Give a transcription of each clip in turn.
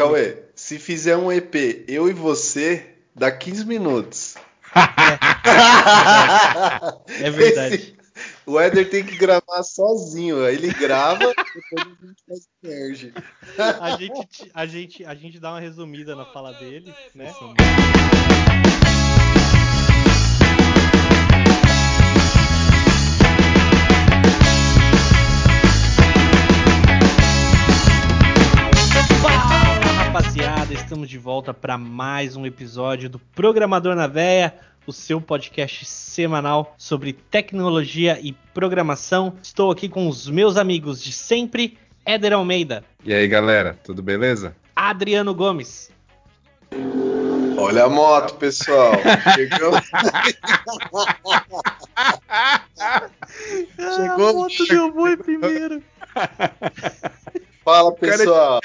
Cauê, se fizer um EP, eu e você, dá 15 minutos. É verdade. Esse- o Éder tem que gravar sozinho. Aí ele grava, depois a gente faz merge. A gente, a, gente, a gente dá uma resumida na fala dele, né? Rapaziada, estamos de volta para mais um episódio do Programador na Veia, o seu podcast semanal sobre tecnologia e programação. Estou aqui com os meus amigos de sempre, Éder Almeida, E aí, galera, tudo beleza? Adriano Gomes, Olha a moto, pessoal. Chegamos. Chegou. a moto deu boi primeiro. Fala, pessoal.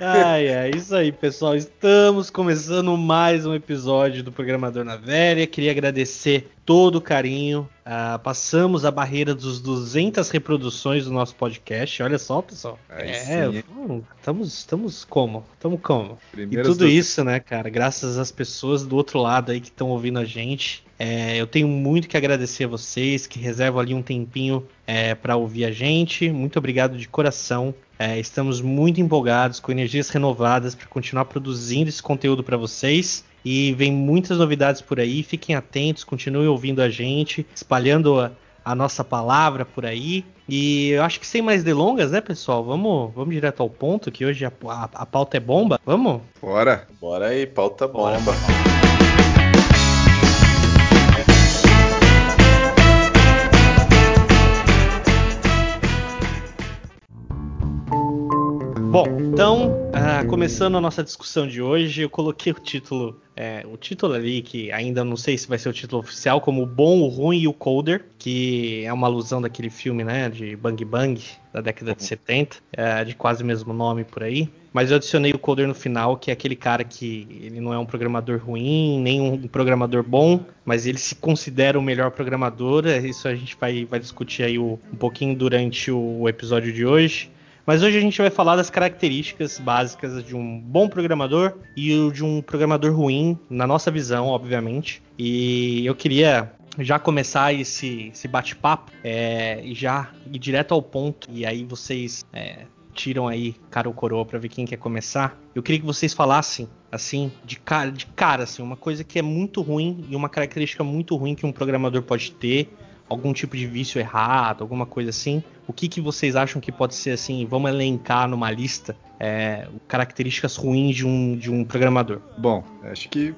Ai, é isso aí, pessoal. Estamos começando mais um episódio do Programador na Velha. Queria agradecer todo o carinho. Ah, passamos a barreira dos 200 reproduções do nosso podcast. Olha só, pessoal. Aí é, sim, hum, estamos, estamos como? Estamos como? E Primeiras tudo do- isso, né, cara, graças às pessoas do outro lado aí que estão ouvindo a gente. É, eu tenho muito que agradecer a vocês que reservam ali um tempinho é, para ouvir a gente. Muito obrigado de coração. É, estamos muito empolgados, com energias renovadas para continuar produzindo esse conteúdo para vocês. E vem muitas novidades por aí. Fiquem atentos, continuem ouvindo a gente, espalhando a, a nossa palavra por aí. E eu acho que sem mais delongas, né, pessoal? Vamos, vamos direto ao ponto, que hoje a, a- a pauta é bomba. Vamos? Bora. Bora aí, pauta Bora, Bom, então, ah, começando a nossa discussão de hoje, eu coloquei o título, é, o título ali, que ainda não sei se vai ser o título oficial, como O Bom, o Ruim e o Coder, que é uma alusão daquele filme, né, de Bang Bang, da década de 70, é, de quase o mesmo nome por aí. Mas eu adicionei o Coder no final, que é aquele cara que ele não é um programador ruim, nem um programador bom, mas ele se considera o melhor programador. É, Isso a gente vai, vai discutir aí o- um pouquinho durante o episódio de hoje. Mas hoje a gente vai falar das características básicas de um bom programador e de um programador ruim, na nossa visão, obviamente. E eu queria já começar esse, esse bate-papo é, e já ir direto ao ponto. E aí vocês é, tiram aí cara ou coroa para ver quem quer começar. Eu queria que vocês falassem assim de cara, de cara assim, uma coisa que é muito ruim e uma característica muito ruim que um programador pode ter algum tipo de vício errado, alguma coisa assim. O que, que vocês acham que pode ser assim? Vamos elencar numa lista é, características ruins de um, de um programador. Bom, acho que.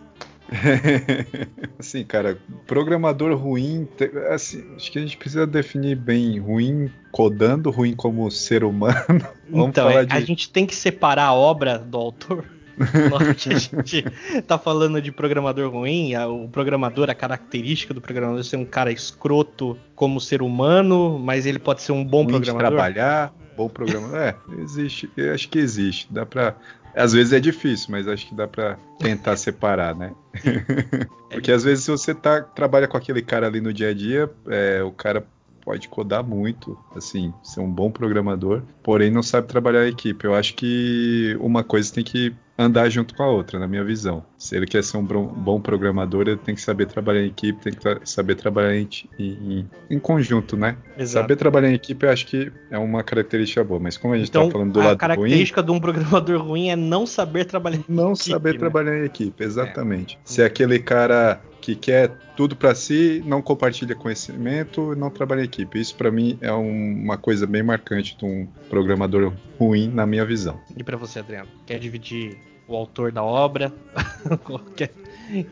assim, cara, programador ruim. Assim, acho que a gente precisa definir bem ruim codando, ruim como ser humano. Vamos então, falar é, de. a gente tem que separar a obra do autor. Que a gente tá falando de programador ruim, a- o programador, a característica do programador é ser um cara escroto como ser humano, mas ele pode ser um bom ruim de programador. trabalhar, bom programador. É, existe. Eu acho que existe. Dá pra. Às vezes é difícil, mas acho que dá pra tentar separar, né? Porque às vezes se você tá, trabalha com aquele cara ali no dia a dia, é, o cara pode codar muito, assim, ser um bom programador, porém não sabe trabalhar em equipe. Eu acho que uma coisa tem que andar junto com a outra, na minha visão. Se ele quer ser um bom, programador, ele tem que saber trabalhar em equipe, tem que saber trabalhar em, em- em conjunto, né? Exato. Saber trabalhar em equipe eu acho que é uma característica boa, mas como a gente Então, tá falando do a lado ruim, característica de um programador ruim é não saber trabalhar. não equipe, saber né? trabalhar em equipe, exatamente. Se é aquele cara que quer tudo pra si, não compartilha conhecimento, não trabalha em equipe. Isso pra mim é um- uma coisa bem marcante de um programador ruim na minha visão. E pra você, Adriano? Quer dividir o autor da obra? quer,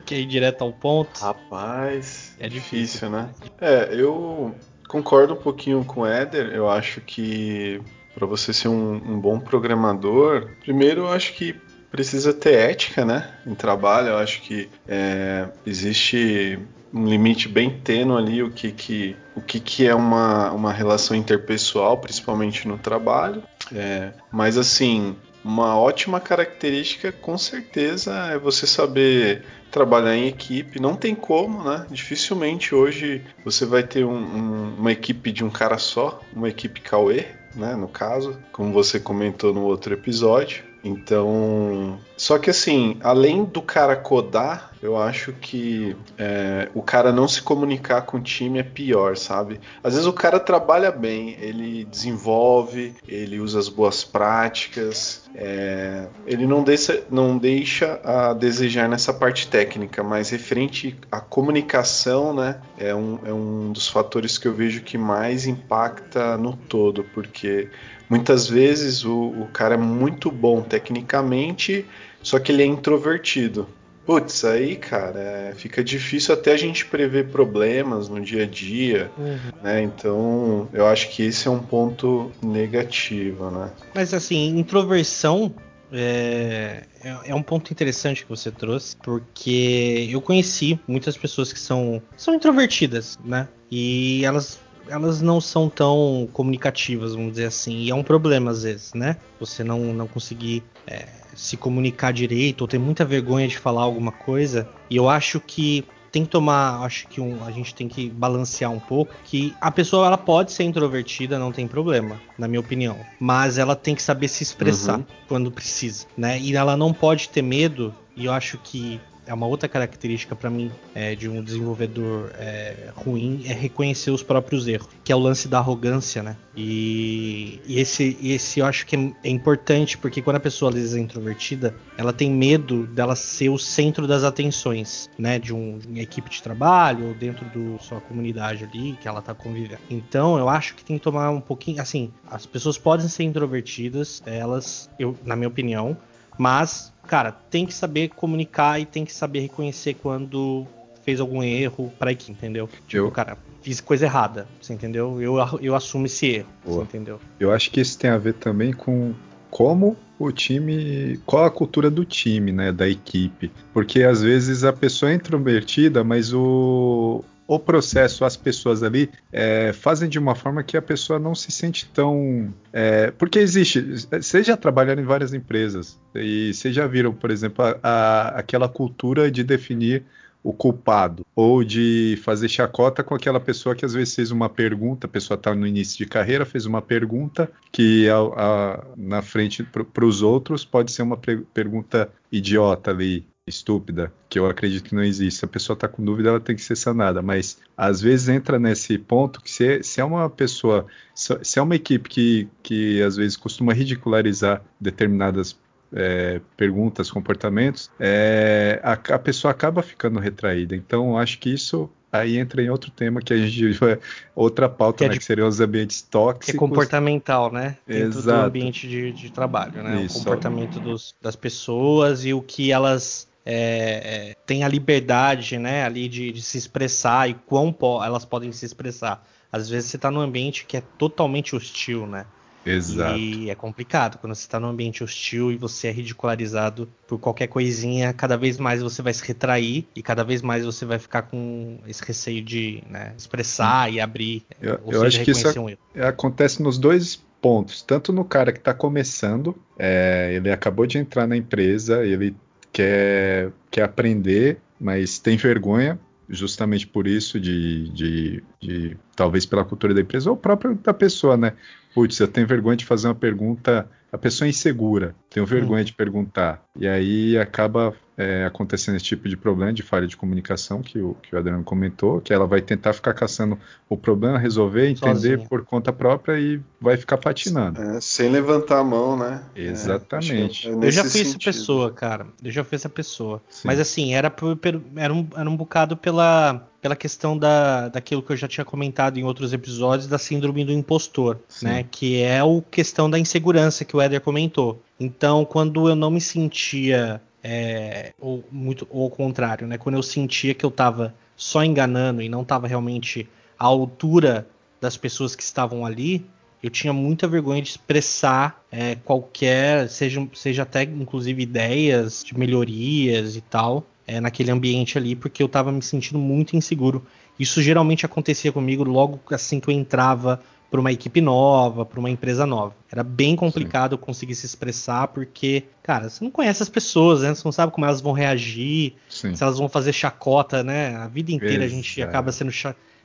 quer ir direto ao ponto? Rapaz, É é difícil. difícil, né? É, eu concordo um pouquinho com o Éder. Eu acho que para você ser um, um bom programador, primeiro eu acho que precisa ter ética, né? Em trabalho, eu acho que é, existe um limite bem tênue ali o que, que, o que, que é uma, uma relação interpessoal, principalmente no trabalho. É, mas assim, uma ótima característica com certeza é você saber trabalhar em equipe. Não tem como, né? Dificilmente hoje você vai ter um- um- uma equipe de um cara só, uma equipe Cauê. né, no caso, como você comentou no outro episódio. Então, só que assim, além do cara codar, eu acho que é, o cara não se comunicar com o time é pior, sabe? Às vezes o cara trabalha bem, ele desenvolve, ele usa as boas práticas, é, ele não deixa, não deixa a desejar nessa parte técnica, mas referente à comunicação, né, é um, é um dos fatores que eu vejo que mais impacta no todo, porque Muitas vezes o, o cara é muito bom tecnicamente, só que ele é introvertido. Putz, aí, cara, é, fica difícil até a gente prever problemas no dia a dia, uhum. né? Então, eu acho que esse é um ponto negativo, né? Mas assim, introversão é, é, é, um ponto interessante que você trouxe, porque eu conheci muitas pessoas que são, são introvertidas, né? E elas elas não são tão comunicativas, vamos dizer assim. E é um problema às vezes, né? Você não, não conseguir é, se comunicar direito ou ter muita vergonha de falar alguma coisa. E eu acho que tem que tomar, acho que um, a gente tem que balancear um pouco que a pessoa ela pode ser introvertida, não tem problema, na minha opinião, mas ela tem que saber se expressar uhum. quando precisa, né? E ela não pode ter medo. E eu acho que é uma outra característica para mim é, de um desenvolvedor é, ruim é reconhecer os próprios erros, que é o lance da arrogância, né? E, e esse, esse eu acho que é, é, importante porque quando a pessoa às vezes é introvertida, ela tem medo dela ser o centro das atenções, né? De, um, de uma equipe de trabalho ou dentro da sua comunidade ali que ela tá convivendo. Então eu acho que tem que tomar um pouquinho, assim, as pessoas podem ser introvertidas, elas, eu, na minha opinião, mas cara, tem que saber comunicar e tem que saber reconhecer quando fez algum erro para equipe, entendeu? Tipo, cara, fiz coisa errada, você entendeu? Eu, eu assumo esse erro, Boa. você entendeu? Eu acho que isso tem a ver também com como o time, qual a cultura do time, né, da equipe, porque às vezes a pessoa é introvertida, mas o, o processo, as pessoas ali é, fazem de uma forma que a pessoa não se sente tão. É, porque existe. Vocês já trabalharam em várias empresas e vocês já viram, por exemplo, a, a, aquela cultura de definir o culpado ou de fazer chacota com aquela pessoa que às vezes fez uma pergunta, a pessoa está no início de carreira, fez uma pergunta que a, a, na frente para os outros pode ser uma pergunta idiota ali, estúpida, que eu acredito que não existe. Se a pessoa está com dúvida, ela tem que ser sanada. Mas às vezes entra nesse ponto que se, se é uma pessoa, se é uma equipe que, que às vezes costuma ridicularizar determinadas é, perguntas, comportamentos, é, a, a, pessoa acaba ficando retraída. Então, acho que isso aí entra em outro tema que a gente outra pauta, que, é né, de, que seriam os ambientes tóxicos. Que é comportamental, né? Dentro Exato. do ambiente de, de trabalho, né? Isso. O comportamento dos, das pessoas e o que elas é, é, tem a liberdade né, ali de, de, se expressar e quão po elas podem se expressar. Às vezes você está num ambiente que é totalmente hostil, né? Exato. E é complicado quando você está num ambiente hostil e você é ridicularizado por qualquer coisinha, cada vez mais você vai se retrair e cada vez mais você vai ficar com esse receio de né, expressar e abrir. Eu, ou eu seja, acho que isso um acontece nos dois pontos. Tanto no cara que está começando, é, ele acabou de entrar na empresa, ele quer, quer aprender, mas tem vergonha, justamente por isso, de, de, de talvez pela cultura da empresa, ou própria da pessoa, né? Putz, eu tenho vergonha de fazer uma pergunta, a pessoa é insegura, tenho vergonha hum. de perguntar. E aí acaba é, acontecendo esse tipo de problema de falha de comunicação que o, que o Adriano comentou, que ela vai tentar ficar caçando o problema, resolver, entender Sozinha. por conta própria e vai ficar patinando. É, sem levantar a mão, né? É, Exatamente. É, eu já fui essa pessoa, cara. Eu já fui essa pessoa. Sim. Mas assim, era, por, era, um, era um bocado pela, pela questão da, daquilo que eu já tinha comentado em outros episódios, da síndrome do impostor, Sim. né? Que é a questão da insegurança que o Éder comentou. Então, quando eu não me sentia é, ou muito ou ao contrário, né? Quando eu sentia que eu estava só enganando e não estava realmente à altura das pessoas que estavam ali, eu tinha muita vergonha de expressar é, qualquer, seja, seja até inclusive ideias de melhorias e tal, é, naquele ambiente ali, porque eu estava me sentindo muito inseguro. Isso geralmente acontecia comigo logo assim que eu entrava para uma equipe nova, para uma empresa nova. Era bem complicado Sim. conseguir se expressar, porque, cara, você não conhece as pessoas, né? Você não sabe como elas vão reagir, Sim. se elas vão fazer chacota, né? A vida inteira Exato. a gente acaba sendo,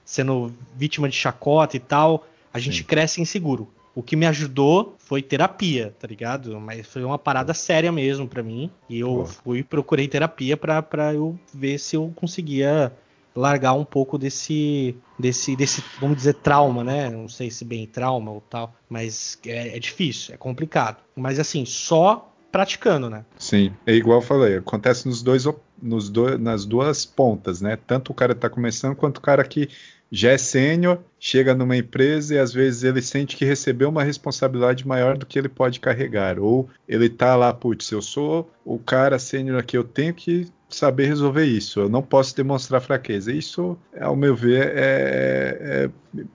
sendo vítima de chacota e tal. A gente Sim. cresce inseguro. O que me ajudou foi terapia, tá ligado? Mas foi uma parada séria mesmo para mim. E eu fui procurei terapia para eu ver se eu conseguia largar um pouco desse, desse, desse, vamos dizer, trauma, né? Não sei se bem trauma ou tal, mas é, é difícil, é complicado. Mas assim, só praticando, né? Sim, é igual eu falei, acontece nos dois, nos dois, nas duas pontas, né? Tanto o cara que tá começando quanto o cara que já é sênior, chega numa empresa e às vezes ele sente que recebeu uma responsabilidade maior do que ele pode carregar. Ou ele tá lá, putz, eu sou o cara sênior aqui, eu tenho que saber resolver isso. Eu não posso demonstrar fraqueza. Isso, ao meu ver, é, é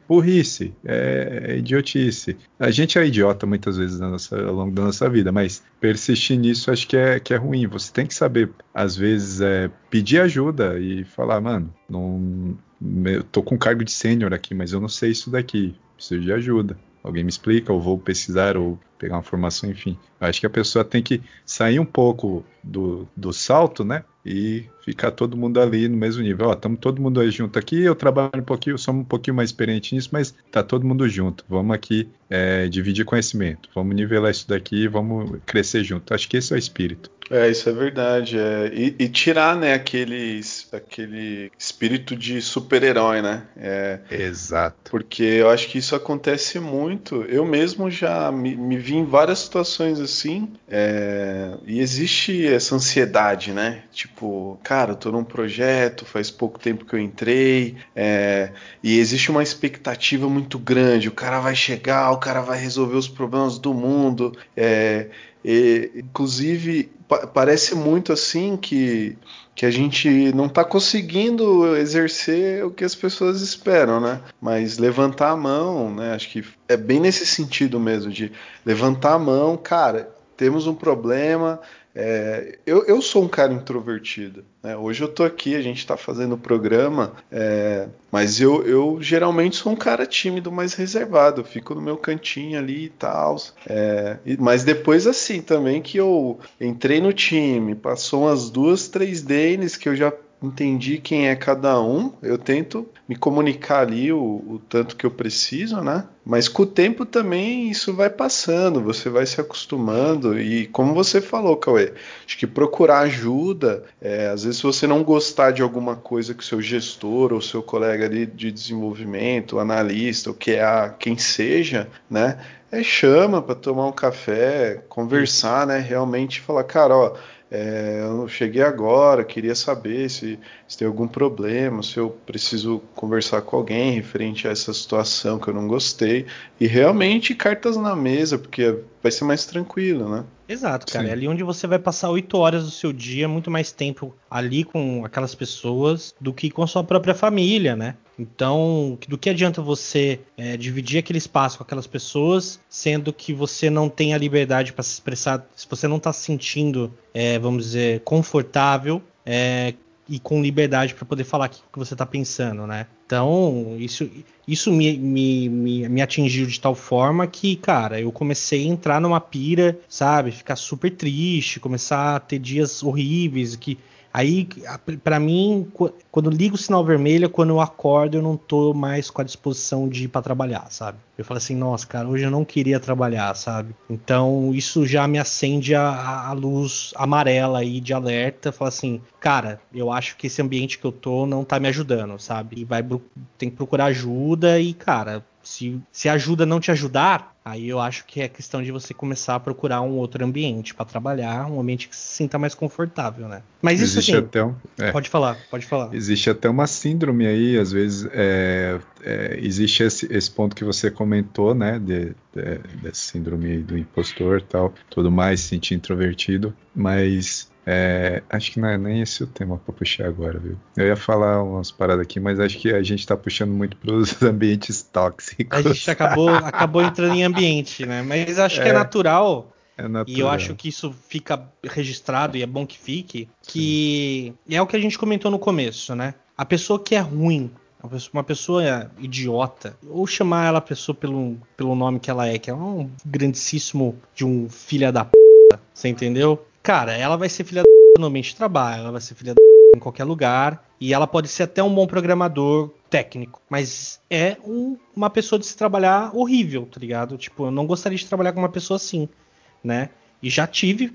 burrice, é, é, idiotice. A gente é idiota muitas vezes nossa, ao longo da nossa vida, mas persistir nisso acho que é, que é ruim. Você tem que saber, às vezes, é, pedir ajuda e falar, mano, não, eu tô com cargo de sênior aqui, mas eu não sei isso daqui, preciso de ajuda. Alguém me explica, ou vou pesquisar, ou pegar uma formação, enfim. Acho que a pessoa tem que sair um pouco do, do salto, né? E ficar todo mundo ali no mesmo nível. Ó, estamos todo mundo junto aqui, eu trabalho um pouquinho, sou um pouquinho mais experiente nisso, mas tá todo mundo junto. Vamos aqui é, dividir conhecimento, vamos nivelar isso daqui, vamos crescer junto. Acho que esse é o espírito. É, isso é verdade. É. E, e, tirar, né, aquele, aquele espírito de super-herói, né? É, Exato. Porque eu acho que isso acontece muito. Eu mesmo já me, me vi em várias situações assim, é, e existe essa ansiedade, né? Tipo, cara, eu tô num projeto, faz pouco tempo que eu entrei, é, e existe uma expectativa muito grande. O cara vai chegar, o cara vai resolver os problemas do mundo. É, e, inclusive, pa parece muito assim que, que a gente não está conseguindo exercer o que as pessoas esperam, né? Mas levantar a mão, né? Acho que é bem nesse sentido mesmo, de levantar a mão, cara, temos um problema, é, eu, eu, sou um cara introvertido. Né? Hoje eu tô aqui, a gente está fazendo o programa, é, mas eu, eu, geralmente sou um cara tímido, mais reservado. fico no meu cantinho ali e tal. É, mas depois, assim, também que eu entrei no time, passou umas duas, três days que eu já entendi quem é cada um, eu tento me comunicar ali o, o, tanto que eu preciso, né? Mas com o tempo também isso vai passando, você vai se acostumando e como você falou, Cauê, acho que procurar ajuda, é, às vezes se você não gostar de alguma coisa que seu gestor ou seu colega ali de desenvolvimento, analista, o que é a quem seja, né? É, chama para tomar um café, conversar, né? Realmente falar, cara, ó, é, eu cheguei agora, queria saber se, se, tem algum problema, se eu preciso conversar com alguém referente a essa situação que eu não gostei. E realmente cartas na mesa, porque vai ser mais tranquilo, né? Exato, cara. Sim. É ali onde você vai passar oito horas do seu dia, muito mais tempo ali com aquelas pessoas do que com a sua própria família, né? Então, do que adianta você é, dividir aquele espaço com aquelas pessoas, sendo que você não tem a liberdade para se expressar, se você não está se sentindo, é, vamos dizer, confortável é, e com liberdade para poder falar o que você está pensando, né? Então, isso, isso me, me, me, me, atingiu de tal forma que, cara, eu comecei a entrar numa pira, sabe? Ficar super triste, começar a ter dias horríveis, que Aí, para mim, quando ligo o sinal vermelho, quando eu acordo, eu não tô mais com a disposição de ir para trabalhar, sabe? Eu falo assim, nossa, cara, hoje eu não queria trabalhar, sabe? Então, isso já me acende a, a luz amarela aí de alerta. Fala assim, cara, eu acho que esse ambiente que eu tô não tá me ajudando, sabe? E vai tem que procurar ajuda e, cara, se, se a ajuda não te ajudar, aí eu acho que é questão de você começar a procurar um outro ambiente para trabalhar, um ambiente que se sinta mais confortável, né? Mas isso Existe assim, até um, é, pode falar, pode falar. Existe até uma síndrome aí, às vezes é, é, existe esse, esse, ponto que você comentou, né, de, de, de síndrome do impostor, tal, tudo mais, se sentir introvertido, mas é, acho que não é nem esse o tema para puxar agora, viu? Eu ia falar umas paradas aqui, mas acho que a gente tá puxando muito pros ambientes tóxicos. A gente acabou, acabou entrando em ambiente, né? Mas acho é, que é natural. É natural. E eu acho que isso fica registrado e é bom que fique. Que Sim. é o que a gente comentou no começo, né? A pessoa que é ruim, uma pessoa idiota, ou chamar ela a pessoa pelo, pelo nome que ela é, que é um grandíssimo de um filha da p, você entendeu? Cara, ela vai ser filha da no ambiente de trabalho, ela vai ser filha da em qualquer lugar e ela pode ser até um bom programador técnico, mas é um, uma pessoa de se trabalhar horrível, tá ligado? Tipo, eu não gostaria de trabalhar com uma pessoa assim, né? E já tive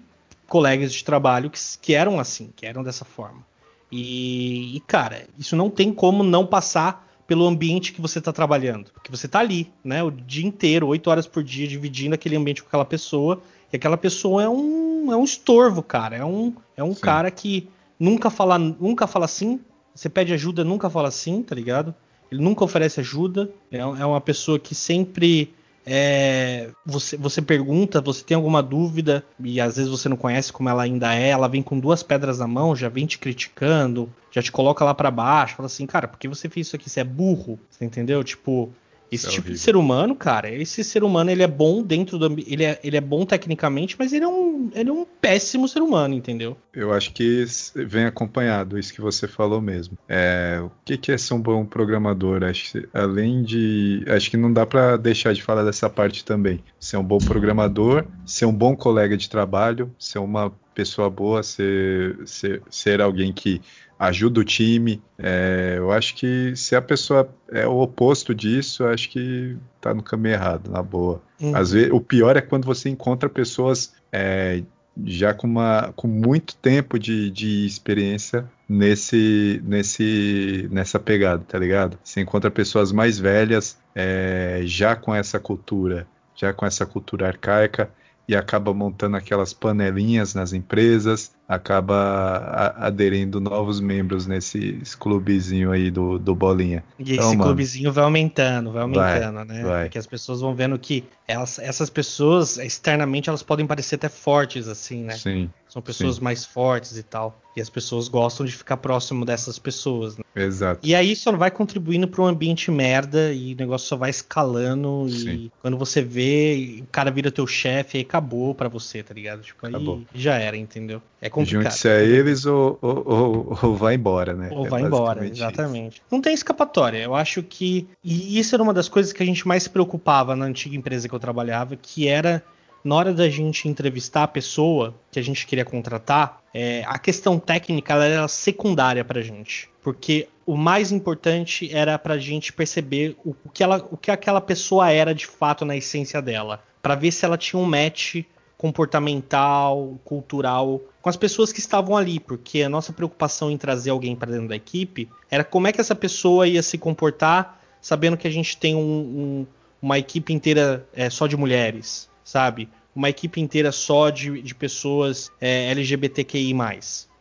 colegas de trabalho que, que eram assim, que eram dessa forma. E, e, cara, isso não tem como não passar pelo ambiente que você está trabalhando. Porque você está ali, né? O dia inteiro, oito horas por dia, dividindo aquele ambiente com aquela pessoa. E aquela pessoa é um, é um estorvo, cara. É um, é um cara que nunca fala, nunca fala sim. Você pede ajuda, nunca fala sim, tá ligado? Ele nunca oferece ajuda. É, é uma pessoa que sempre é, você, você pergunta, você tem alguma dúvida, e às vezes você não conhece como ela ainda é, ela vem com duas pedras na mão, já vem te criticando, já te coloca lá para baixo, fala assim, cara, por que você fez isso aqui? Você é burro, você entendeu? Tipo, esse é tipo horrível. de ser humano, cara, esse ser humano ele é bom dentro do ele é, ele é bom tecnicamente, mas ele é um ele é um péssimo ser humano, entendeu? Eu acho que vem acompanhado isso que você falou mesmo. É, o que, que é ser um bom programador? Acho que, além de acho que não dá para deixar de falar dessa parte também. Ser um bom programador, ser um bom colega de trabalho, ser uma pessoa boa, ser, ser, ser alguém que ajuda o time. É, eu acho que se a pessoa é o oposto disso, eu acho que tá no caminho errado, na boa. Uhum. Às vezes, o pior é quando você encontra pessoas é, já com, uma, com muito tempo de, de experiência nesse, nesse, nessa pegada, tá ligado? Você encontra pessoas mais velhas é, já com essa cultura, já com essa cultura arcaica e acaba montando aquelas panelinhas nas empresas, acaba aderindo novos membros nesse clubezinho aí do, do Bolinha. E então, esse mano, clubezinho vai aumentando, vai aumentando, vai, né? Vai. Porque as pessoas vão vendo que elas, essas pessoas, externamente, elas podem parecer até fortes, assim, né? Sim. São pessoas sim. mais fortes e tal. E as pessoas gostam de ficar próximo dessas pessoas. Né? Exato. E aí só vai contribuindo para um ambiente merda e o negócio só vai escalando. Sim. E quando você vê, o cara vira teu chefe, aí acabou para você, tá ligado? Tipo, acabou. aí já era, entendeu? É complicado. Junte-se a eles ou, ou, ou, ou, vai embora, né? Ou é vai embora, exatamente. Isso. Não tem escapatória. Eu acho que. E isso era uma das coisas que a gente mais se preocupava na antiga empresa que eu trabalhava, que era na hora da gente entrevistar a pessoa que a gente queria contratar, é, a questão técnica era secundária para a gente. Porque o mais importante era para a gente perceber o, o, que ela, o que aquela pessoa era de fato na essência dela. para ver se ela tinha um match comportamental, cultural com as pessoas que estavam ali, porque a nossa preocupação em trazer alguém para dentro da equipe era como é que essa pessoa ia se comportar, sabendo que a gente tem um, um, uma equipe inteira é, só de mulheres, sabe? Uma equipe inteira só de, de pessoas é, LGBTQI+.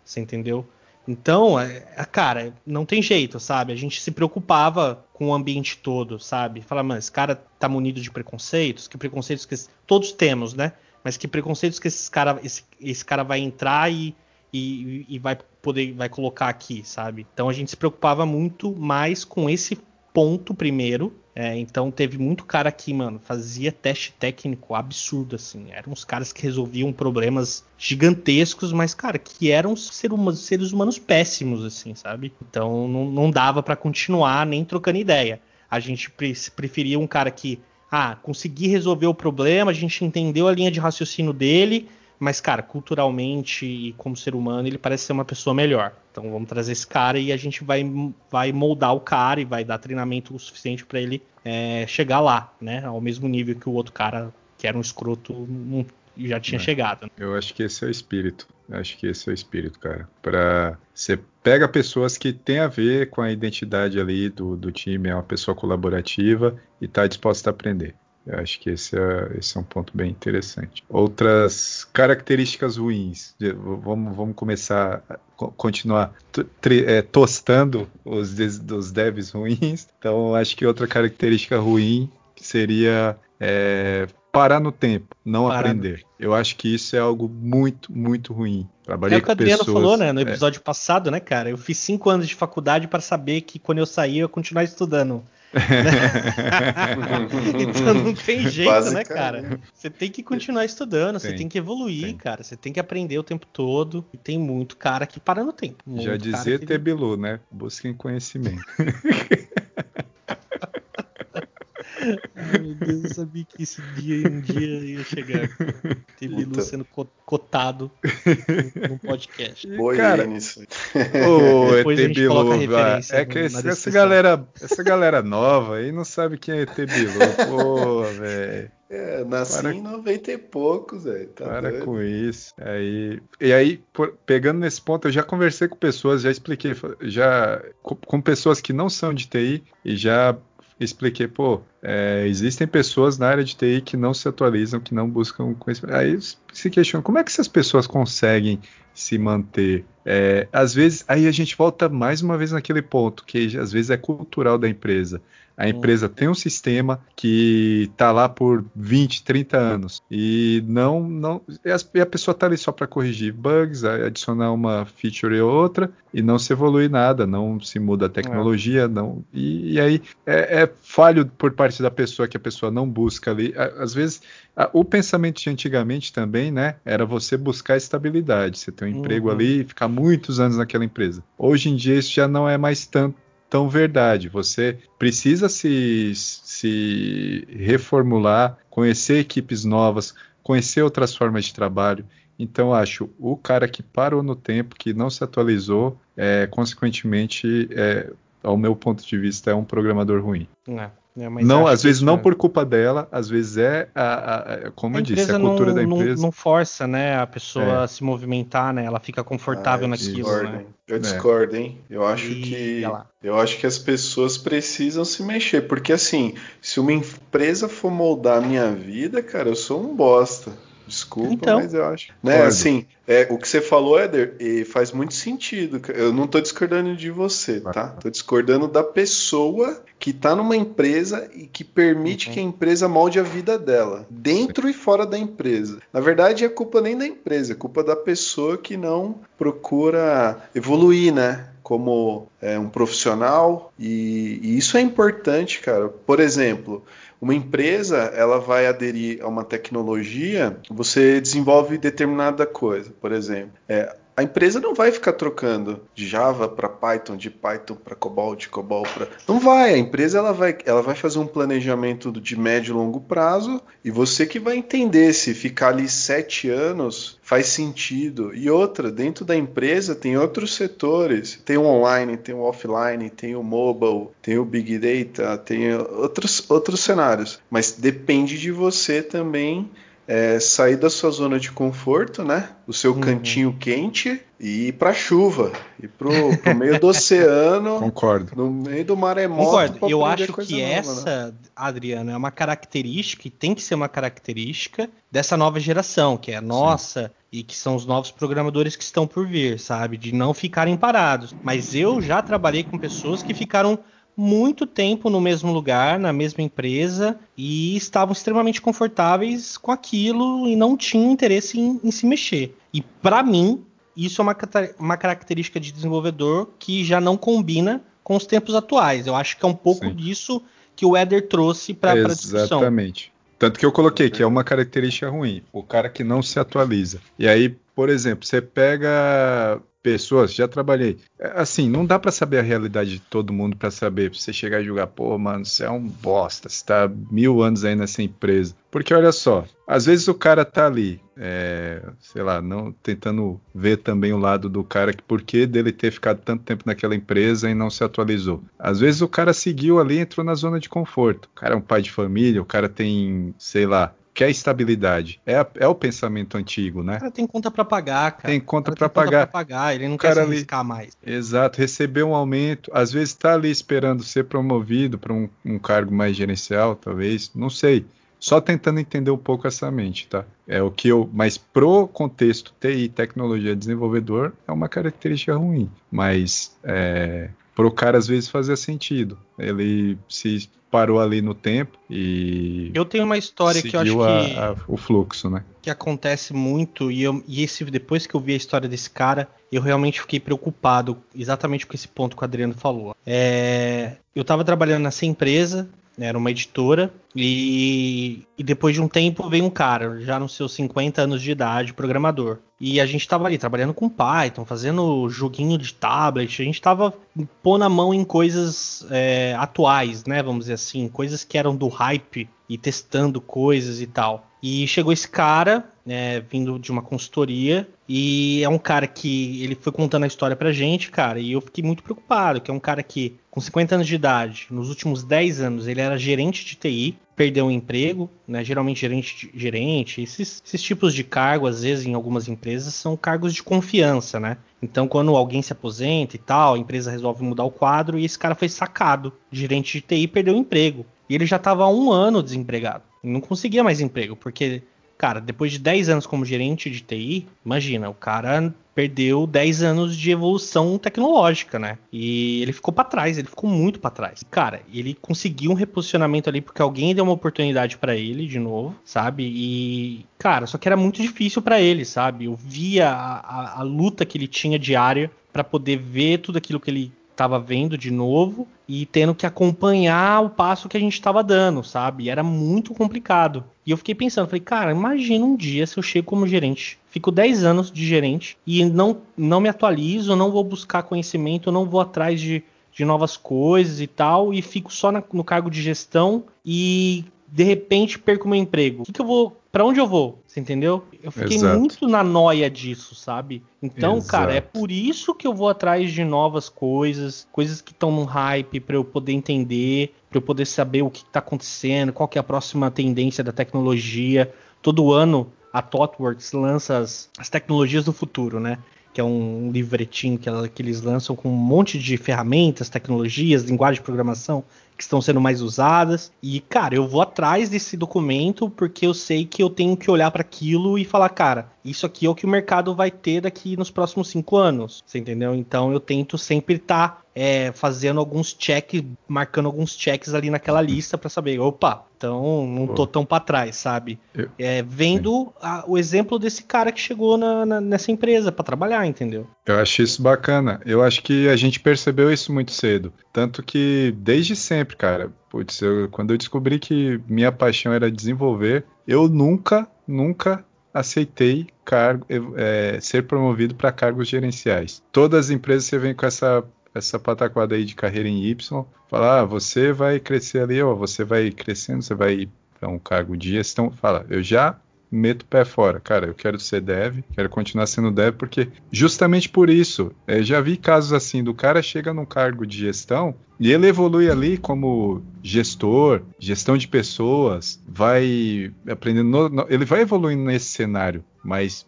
Você entendeu? Então, é, é, cara, não tem jeito, sabe? A gente se preocupava com o ambiente todo, sabe? Fala, mano, esse cara tá munido de preconceitos, que preconceitos que todos temos, né? Mas que preconceitos que esse cara, esse, esse cara vai entrar e, e, e vai poder, vai colocar aqui, sabe? Então a gente se preocupava muito mais com esse ponto primeiro. É, então teve muito cara que, mano, fazia teste técnico absurdo, assim. Eram uns caras que resolviam problemas gigantescos, mas, cara, que eram ser humanos, seres humanos péssimos, assim, sabe? Então não, não dava para continuar nem trocando ideia. A gente preferia um cara que, ah, consegui resolver o problema, a gente entendeu a linha de raciocínio dele, mas, cara, culturalmente e como ser humano, ele parece ser uma pessoa melhor. Então vamos trazer esse cara e a gente vai, vai moldar o cara e vai dar treinamento o suficiente para ele é, chegar lá, né? Ao mesmo nível que o outro cara, que era um escroto, já tinha é. chegado. Eu acho que esse é o espírito. Eu acho que esse é o espírito, cara. Para você pega pessoas que têm a ver com a identidade ali do, do time, é uma pessoa colaborativa e tá disposta a aprender. Eu acho que esse é, esse é um ponto bem interessante. Outras características ruins. Vamos, vamos começar, a continuar é, tostando os, os devs ruins. Então, acho que outra característica ruim seria é, parar no tempo, não parar aprender. Eu acho que isso é algo muito, muito ruim. Trabalhei é o que o Adriano pessoas... falou, né, no é. episódio é. passado, né, cara? Eu fiz cinco anos de faculdade para saber que quando eu sair eu ia continuar estudando. então não tem jeito, né, cara? Você tem que continuar estudando, você tem que evoluir, tem. cara. Você tem que aprender o tempo todo. E tem muito cara que para no tempo. Já dizia Tebilu, né? Busquem conhecimento. Ai, meu Deus, eu sabia que esse dia um dia ia chegar. Teve Bilu sendo cotado num podcast. Boa, cara, isso. Ô, Depois ET a gente Bilu, coloca a referência é que esse, essa galera, essa galera nova aí não sabe quem é ET Bilu. Pô, velho. É, nasci para... em 90 e poucos, velho. Tá para doido. com isso. Aí, e aí, por, pegando nesse ponto, eu já conversei com pessoas, já expliquei, já com, com pessoas que não são de TI e já expliquei, pô, é, existem pessoas na área de TI que não se atualizam, que não buscam conhecimento. Aí se questionam, como é que essas pessoas conseguem se manter? É, às vezes, aí a gente volta mais uma vez naquele ponto, que às vezes é cultural da empresa. A hum. empresa tem um sistema que está lá por 20, 30 anos e não, não e a pessoa está ali só para corrigir bugs, adicionar uma feature ou outra e não se evolui nada, não se muda a tecnologia, é. não e, e aí é, é, falho por parte da pessoa que a pessoa não busca ali. Às vezes o pensamento de antigamente também, né, era você buscar estabilidade, você ter um uhum. emprego ali e ficar muitos anos naquela empresa. Hoje em dia isso já não é mais tanto tão verdade. Você precisa se, se reformular, conhecer equipes novas, conhecer outras formas de trabalho. Então, acho o cara que parou no tempo, que não se atualizou, é, consequentemente, é, ao meu ponto de vista, é um programador ruim. É. É, não, às vezes não é... por culpa dela, às vezes é, a, a, a como a eu disse, a cultura não, da empresa. Não, não, força, né, a pessoa é. a se movimentar, né? Ela fica confortável ah, naquilo, né? Eu é. discordo, hein? Eu acho e... que eu acho que as pessoas precisam se mexer, porque assim, se uma empresa for moldar a minha vida, cara, eu sou um bosta. Desculpa, então, mas eu acho. Né, assim, é, o que você falou, Éder, faz muito sentido. Eu não estou discordando de você, tá? Estou discordando da pessoa que está numa empresa e que permite uhum. que a empresa molde a vida dela, dentro Sim. e fora da empresa. Na verdade, é culpa nem da empresa, é culpa da pessoa que não procura evoluir, né? Como é, um profissional, e, e isso é importante, cara. Por exemplo, uma empresa, ela vai aderir a uma tecnologia, você desenvolve determinada coisa, por exemplo. É, a empresa não vai ficar trocando de Java para Python, de Python para COBOL, de COBOL para. Não vai. A empresa ela vai, ela vai fazer um planejamento de médio e longo prazo e você que vai entender se ficar ali sete anos faz sentido. E outra, dentro da empresa tem outros setores. Tem o online, tem o offline, tem o mobile, tem o big data, tem outros, outros cenários. Mas depende de você também é, sair da sua zona de conforto, né? O seu uhum. cantinho quente e ir pra chuva. Ir pro, pro meio do oceano. Concordo. No meio do maremoto. Concordo. Eu acho que nova, essa, né? Adriano, é uma característica e tem que ser uma característica dessa nova geração, que é a nossa Sim. e que são os novos programadores que estão por vir, sabe? De não ficarem parados. Mas eu já trabalhei com pessoas que ficaram muito tempo no mesmo lugar, na mesma empresa, e estavam extremamente confortáveis com aquilo e não tinham interesse em, em se mexer. E para mim, isso é uma, uma característica de desenvolvedor que já não combina com os tempos atuais. Eu acho que é um pouco Sim. disso que o Eder trouxe para a discussão. Exatamente. Tanto que eu coloquei que é uma característica ruim, o cara que não se atualiza. E aí, por exemplo, você pega pessoas, já trabalhei. É, assim, não dá para saber a realidade de todo mundo para saber, você chegar e julgar, pô, mano, você é um bosta, você tá mil anos aí nessa empresa. Porque olha só, às vezes o cara tá ali, é, sei lá, não tentando ver também o lado do cara que por que dele ter ficado tanto tempo naquela empresa e não se atualizou. Às vezes o cara seguiu ali, entrou na zona de conforto. O cara é um pai de família, o cara tem, sei lá, quer estabilidade. É, é o pensamento antigo, né? O cara tem conta para pagar, cara. Tem conta para pagar. pagar. Ele não quer se arriscar ali, mais. Exato, receber um aumento, às vezes está ali esperando ser promovido para um, um cargo mais gerencial, talvez, não sei. Só tentando entender um pouco essa mente, tá? É o que eu, mas pro contexto TI, tecnologia, desenvolvedor, é uma característica ruim. Mas é, pro cara às vezes fazia sentido. Ele se parou ali no tempo e. Eu tenho uma história que eu acho que. A, o fluxo, né? Que acontece muito, e, eu, e esse, depois que eu vi a história desse cara, eu realmente fiquei preocupado exatamente com esse ponto que o Adriano falou. É, eu estava trabalhando nessa empresa, né, era uma editora, E, e depois de um tempo veio um cara, já nos seus 50 anos de idade, programador. E a gente tava ali trabalhando com Python, fazendo joguinho de tablet, a gente tava pondo a mão em coisas é, atuais, né? Vamos dizer assim, coisas que eram do hype e testando coisas e tal. E chegou esse cara, né, vindo de uma consultoria, e é um cara que ele foi contando a história pra gente, cara, e eu fiquei muito preocupado, que é um cara que, com 50 anos de idade, nos últimos 10 anos, ele era gerente de TI, perdeu o um emprego, né, geralmente gerente, gerente esses, esses tipos de cargo, às vezes, em algumas empresas, são cargos de confiança, né? Então, quando alguém se aposenta e tal, a empresa resolve mudar o quadro, e esse cara foi sacado, gerente de TI, perdeu o emprego. E ele já estava há um ano desempregado. Não conseguia mais emprego, porque, cara, depois de 10 anos como gerente de TI, imagina, o cara perdeu 10 anos de evolução tecnológica, né? E ele ficou para trás, ele ficou muito para trás. Cara, ele conseguiu um reposicionamento ali porque alguém deu uma oportunidade para ele de novo, sabe? E, cara, só que era muito difícil para ele, sabe? Eu via a, a, a luta que ele tinha diária para poder ver tudo aquilo que ele estava vendo de novo e tendo que acompanhar o passo que a gente estava dando, sabe? E era muito complicado. E eu fiquei pensando, falei, cara, imagina um dia se eu chego como gerente, fico 10 anos de gerente e não, não me atualizo, não vou buscar conhecimento, não vou atrás de, de novas coisas e tal, e fico só na, no cargo de gestão e de repente perco meu emprego. O que, que eu vou para onde eu vou? Você entendeu? Eu fiquei Exato. muito na noia disso, sabe? Então, Exato. cara, é por isso que eu vou atrás de novas coisas, coisas que estão no hype para eu poder entender, para eu poder saber o que está acontecendo, qual que é a próxima tendência da tecnologia. Todo ano a ThoughtWorks lança as, as tecnologias do futuro, né? que é um livretinho que, ela, que, eles lançam com um monte de ferramentas, tecnologias, linguagem de programação que estão sendo mais usadas. E, cara, eu vou atrás desse documento porque eu sei que eu tenho que olhar para aquilo e falar, cara, isso aqui é o que o mercado vai ter daqui nos próximos cinco anos. Você entendeu? Então eu tento sempre estar tá, é, fazendo alguns checks, marcando alguns checks ali naquela lista para saber, opa, então não tô tão para trás, sabe? Eu, é, vendo a, o exemplo desse cara que chegou na, na, nessa empresa para trabalhar, entendeu? Eu acho isso bacana. Eu acho que a gente percebeu isso muito cedo. Tanto que desde sempre, cara, putz, eu, quando eu descobri que minha paixão era desenvolver, eu nunca, nunca aceitei cargo, é, ser promovido para cargos gerenciais. Todas as empresas você vem com essa essa pataquada aí de carreira em Y, falar, ah, você vai crescer ali, ó, você vai crescendo, você vai para um cargo de gestão, fala, eu já meto o pé fora. Cara, eu quero ser dev, quero continuar sendo dev, porque justamente por isso, é, já vi casos assim, do cara chega num cargo de gestão e ele evolui ali como gestor, gestão de pessoas, vai aprendendo, no, no, ele vai evoluindo nesse cenário, mas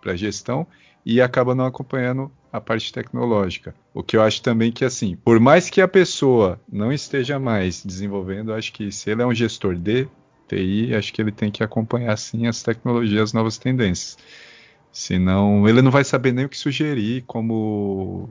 para gestão e acaba não acompanhando a parte tecnológica. O que eu acho também que assim, por mais que a pessoa não esteja mais desenvolvendo, acho que se ele é um gestor de TI, acho que ele tem que acompanhar sim as tecnologias, as novas tendências. Senão, ele não vai saber nem o que sugerir, como.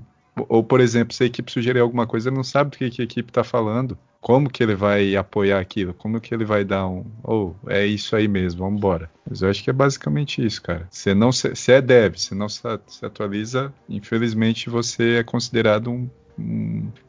Ou, por exemplo, se a equipe sugerir alguma coisa, ele não sabe o que, que a equipe está falando. Como que ele vai apoiar aquilo? Como que ele vai dar um. Ou oh, é isso aí mesmo, vamos embora. Mas eu acho que é basicamente isso, cara. Você não se, se é dev, se não se, se atualiza, infelizmente você é considerado um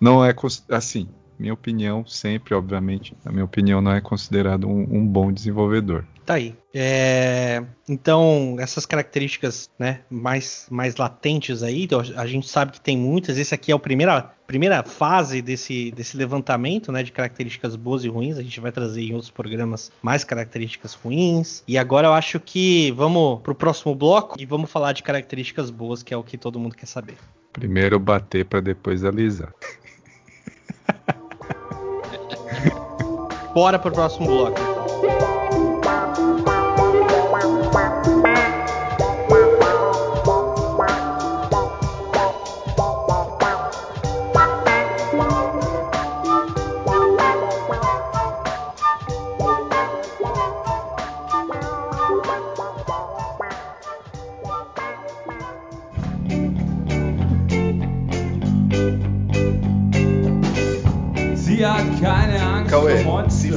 não é assim minha opinião, sempre, obviamente, a minha opinião não é considerado um, um bom desenvolvedor. Tá aí. É, então, essas características né, mais, mais latentes aí, então, a gente sabe que tem muitas. Esse aqui é a primeira, primeira fase desse, desse levantamento né, de características boas e ruins. A gente vai trazer em outros programas mais características ruins. E agora eu acho que vamos para o próximo bloco e vamos falar de características boas, que é o que todo mundo quer saber. Primeiro bater para depois alisar. Bora pro próximo bloco.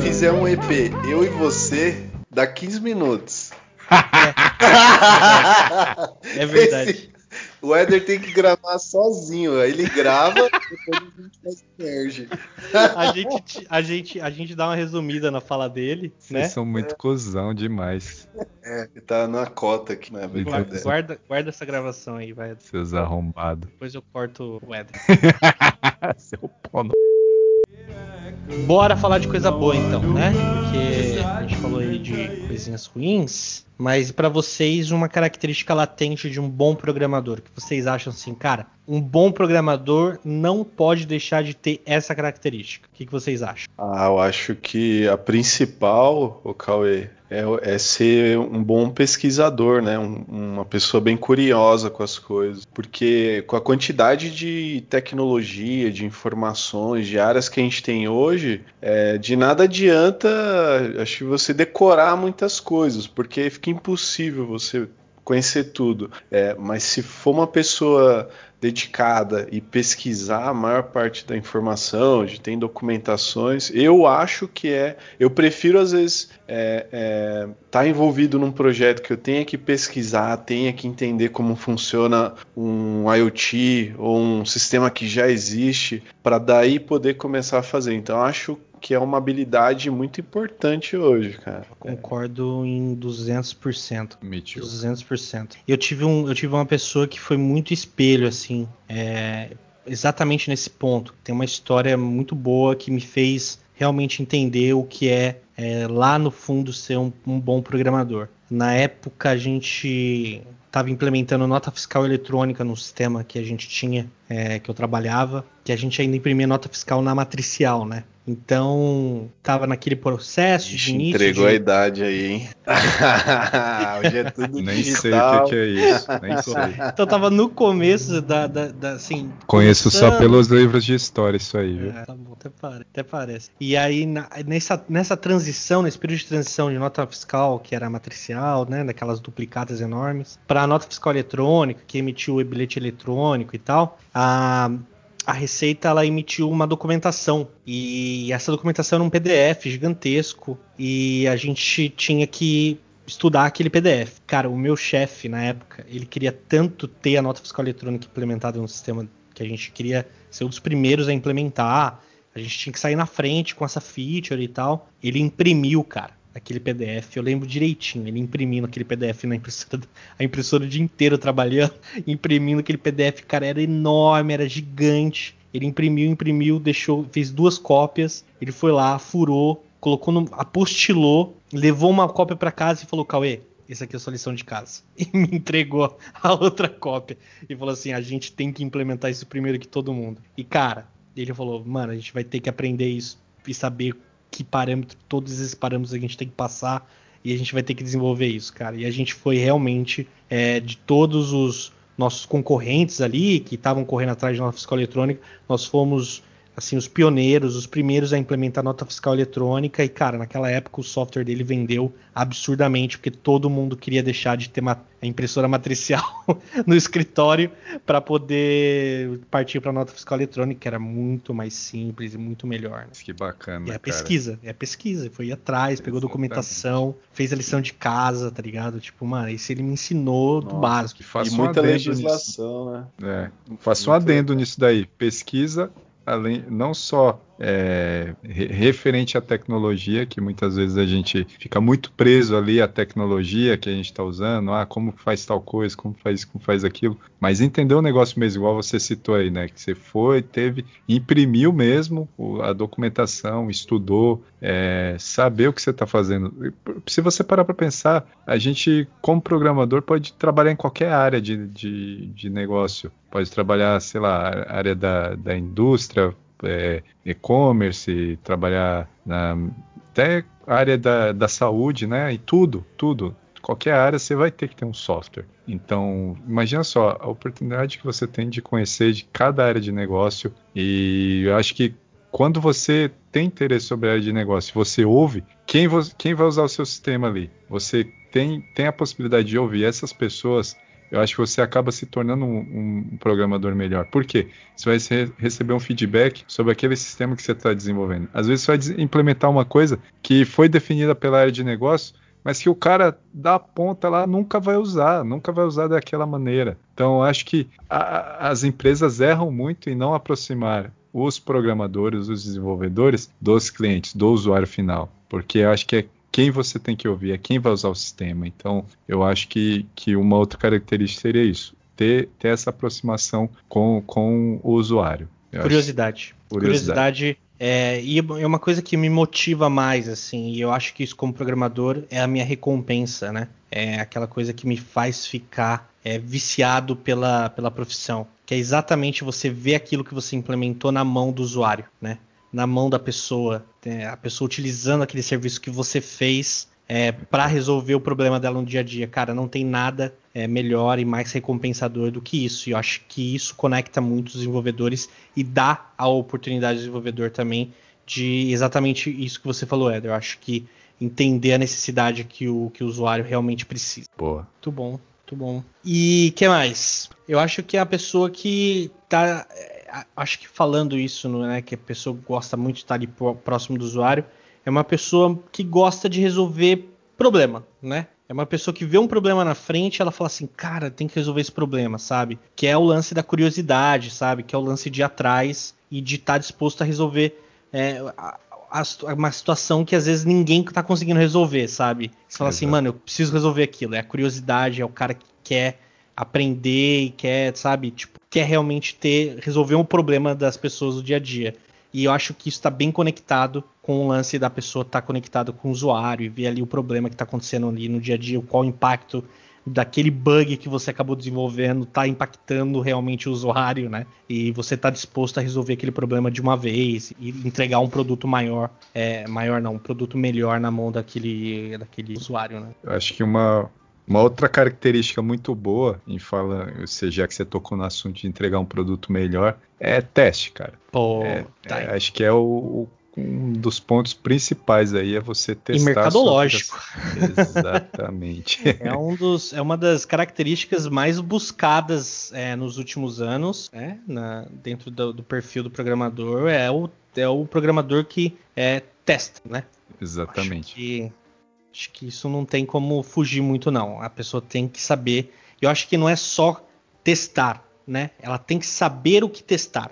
Fizer um EP, eu e você, dá 15 minutos. É, é verdade. Esse, O Éder tem que gravar sozinho. Aí ele grava e depois a gente faz merge. A gente, a, gente, a gente dá uma resumida na fala dele, Vocês né? são muito cuzão demais, É, tá na cota aqui, né? Guarda, guarda, guarda essa gravação aí, vai. seus arrombados. Depois eu corto o Éder. Seu pau no... Bora falar de coisa boa então, né? Porque a gente falou aí de coisinhas ruins, mas pra vocês uma característica latente de um bom programador, que vocês acham assim, cara, um bom programador não pode deixar de ter essa característica. O que, que vocês acham? Ah, eu acho que a principal, o Cauê, é, é ser um bom pesquisador, né? Um- uma pessoa bem curiosa com as coisas. Porque com a quantidade de tecnologia, de informações, de áreas que a gente tem hoje, é, de nada adianta, acho que você decorar muitas coisas, porque fica impossível você conhecer tudo. É, mas se for uma pessoa dedicada e pesquisar a maior parte da informação, de tem documentações, eu acho que é. Eu prefiro às vezes estar envolvido num projeto que eu tenha que pesquisar, tenha que entender como funciona um IoT ou um sistema que já existe, para daí poder começar a fazer. Então acho que é uma habilidade muito importante hoje, cara. Concordo em 200%. Me too. 200%. Eu tive, um, eu tive uma pessoa que foi muito espelho, assim, é, exatamente nesse ponto. Tem uma história muito boa que me fez realmente entender o que é, é, lá no fundo ser um, um bom programador. Na época a gente estava implementando nota fiscal eletrônica no sistema que a gente tinha, é, que eu trabalhava, que a gente ainda imprimia nota fiscal na matricial, né? Então, tava naquele processo de Ixi, início entregou de- a idade aí, hein? Hoje é tudo Nem sei o digital. que, é isso, nem sei. Então tava no começo da, da, da, assim. Conheço só começando- pelos livros de história isso aí, viu? É, tá bom, até, pare- até parece. E aí, na- nessa, nessa transição, nesse período de transição de nota fiscal, que era matricial, né, daquelas duplicatas enormes, para a nota fiscal eletrônica, que emitiu o bilhete eletrônico e tal, a, a Receita ela emitiu uma documentação. E essa documentação era um PDF gigantesco. E a gente tinha que estudar aquele PDF. Cara, o meu chefe na época, ele queria tanto ter a nota fiscal eletrônica implementada no sistema que a gente queria ser um dos primeiros a implementar. A gente tinha que sair na frente com essa feature e tal. Ele imprimiu, cara, aquele PDF. Eu lembro direitinho, ele imprimindo aquele PDF na impressora, a impressora o dia inteiro trabalhando, imprimindo aquele PDF, cara, era enorme, era gigante. Ele imprimiu, imprimiu, deixou, fez duas cópias. Ele foi lá, furou, colocou no, apostilou, levou uma cópia para casa e falou: "Cauê, essa aqui é a sua lição de casa. E me entregou a outra cópia. E falou assim: a gente tem que implementar isso primeiro que todo mundo. E cara, ele falou: mano, a gente vai ter que aprender isso e saber que parâmetro, todos esses parâmetros a gente tem que passar. E a gente vai ter que desenvolver isso, cara. E a gente foi realmente é, de todos os nossos concorrentes ali que estavam correndo atrás de nota fiscal eletrônica, nós fomos assim os pioneiros, os primeiros a implementar nota fiscal eletrônica e cara, naquela época o software dele vendeu absurdamente porque todo mundo queria deixar de ter a impressora matricial no escritório para poder partir para nota fiscal eletrônica, que era muito mais simples e muito melhor. né? Que bacana, E é cara. pesquisa, é pesquisa. Foi ir atrás, pegou Exatamente. documentação, fez a lição de casa, tá ligado? Tipo, mano, isso ele me ensinou do Nossa, básico. Que E faça um muita adendo nisso. legislação, né? É, faça um Muito adendo nisso daí. Pesquisa, além, não só é, re- referente à tecnologia, que muitas vezes a gente fica muito preso ali à tecnologia que a gente está usando, ah, como faz tal coisa, como faz, como faz aquilo, mas entender o negócio mesmo, igual você citou aí, né? Que você foi, teve, imprimiu mesmo a documentação, estudou, é, saber o que você está fazendo. Se você parar para pensar, a gente, como programador, pode trabalhar em qualquer área de, de, de negócio. Pode trabalhar, sei lá, área da, da indústria, é, e-commerce, trabalhar na até área da, da saúde, né? E tudo, tudo. Qualquer área você vai ter que ter um software. Então, imagina só a oportunidade que você tem de conhecer de cada área de negócio. E eu acho que quando você tem interesse sobre a área de negócio, você ouve quem, quem vai usar o seu sistema ali. Você tem, tem a possibilidade de ouvir essas pessoas eu acho que você acaba se tornando um, um programador melhor. Por quê? Você vai receber um feedback sobre aquele sistema que você está desenvolvendo. Às vezes você vai implementar uma coisa que foi definida pela área de negócio, mas que o cara da ponta lá nunca vai usar, nunca vai usar daquela maneira. Então, acho que a, as empresas erram muito em não aproximar os programadores, os desenvolvedores dos clientes, do usuário final, porque acho que é quem você tem que ouvir, é quem vai usar o sistema. Então, eu acho que, que uma outra característica seria isso, ter, ter essa aproximação com, com o usuário. Curiosidade. Curiosidade. Curiosidade é, e é uma coisa que me motiva mais, assim, e eu acho que isso como programador é a minha recompensa, né? É aquela coisa que me faz ficar é, viciado pela, pela profissão, que é exatamente você ver aquilo que você implementou na mão do usuário, né? Na mão da pessoa, a pessoa utilizando aquele serviço que você fez é, para resolver o problema dela no dia a dia. Cara, não tem nada é, melhor e mais recompensador do que isso. E eu acho que isso conecta muito os desenvolvedores e dá a oportunidade do desenvolvedor também de exatamente isso que você falou, Eder. Eu acho que entender a necessidade que o, que o usuário realmente precisa. Boa. Muito bom, muito bom. E que mais? Eu acho que a pessoa que tá. Acho que falando isso, né? Que a pessoa gosta muito de estar ali próximo do usuário. É uma pessoa que gosta de resolver problema, né? É uma pessoa que vê um problema na frente, ela fala assim, cara, tem que resolver esse problema, sabe? Que é o lance da curiosidade, sabe? Que é o lance de ir atrás e de estar disposto a resolver é, a, a, uma situação que às vezes ninguém está conseguindo resolver, sabe? Você fala assim, Exato. assim, mano, eu preciso resolver aquilo. É a curiosidade, é o cara que quer aprender e quer, sabe, tipo, quer realmente ter resolver um problema das pessoas do dia a dia. E eu acho que isso está bem conectado com o lance da pessoa estar tá conectado com o usuário e ver ali o problema que está acontecendo ali no dia a dia, qual o impacto daquele bug que você acabou desenvolvendo está impactando realmente o usuário, né? E você está disposto a resolver aquele problema de uma vez e entregar um produto maior, é, maior não, um produto melhor na mão daquele, daquele usuário, né? Eu acho que uma, uma outra característica muito boa em fala, seja, já que você tocou no assunto de entregar um produto melhor, é teste, cara. Pô, é, tá é, acho que é o, um dos pontos principais aí é você testar. E mercadológico. Exatamente. é, um dos, é uma das características mais buscadas é, nos últimos anos, né, na, dentro do, do, perfil do programador, é o, é o programador que é, testa, né? Exatamente. Acho que, isso não tem como fugir muito, não. A pessoa tem que saber. Eu acho que não é só testar, né? Ela tem que saber o que testar.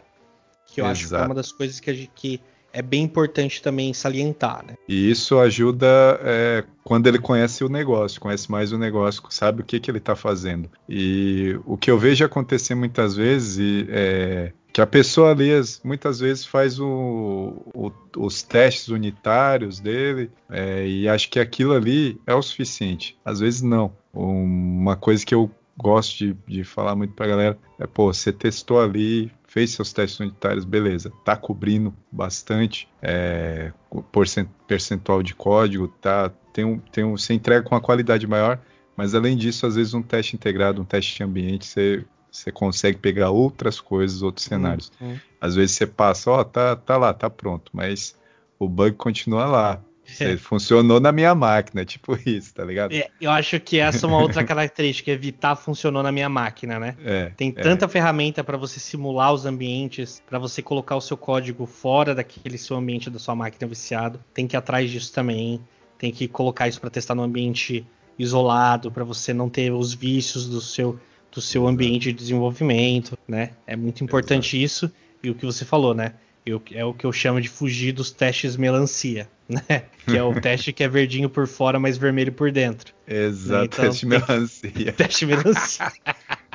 Que eu Exato. acho que é uma das coisas que gente. Que, é bem importante também salientar. Né? E isso ajuda é, quando ele conhece o negócio, conhece mais o negócio, sabe o que, que ele está fazendo. E o que eu vejo acontecer muitas vezes é que a pessoa ali muitas vezes faz o, o, os testes unitários dele é, e acho que aquilo ali é o suficiente. Às vezes não. Uma coisa que eu gosto de, de falar muito para a galera é, pô, você testou ali, fez seus testes unitários, beleza, tá cobrindo bastante é, percentual de código, tá, tem um, tem um, você entrega com uma qualidade maior, mas além disso, às vezes um teste integrado, um teste de ambiente, você, você consegue pegar outras coisas, outros hum, cenários. Hum. Às vezes você passa, ó, oh, tá, tá lá, tá pronto, mas o bug continua lá. É. Funcionou na minha máquina, tipo isso, tá ligado? É, eu acho que essa é uma outra característica, evitar funcionou na minha máquina, né? É, Tem é. tanta ferramenta para você simular os ambientes, para você colocar o seu código fora daquele seu ambiente da sua máquina viciado. Tem que ir atrás disso também. Tem que colocar isso para testar no ambiente isolado, para você não ter os vícios do seu do seu ambiente de desenvolvimento, né? É muito importante Exato. isso. E o que você falou, né? Eu, é o que eu chamo de fugir dos testes melancia, né? Que é o teste que é verdinho por fora, mas vermelho por dentro. Exato, né? então, teste melancia. Teste melancia.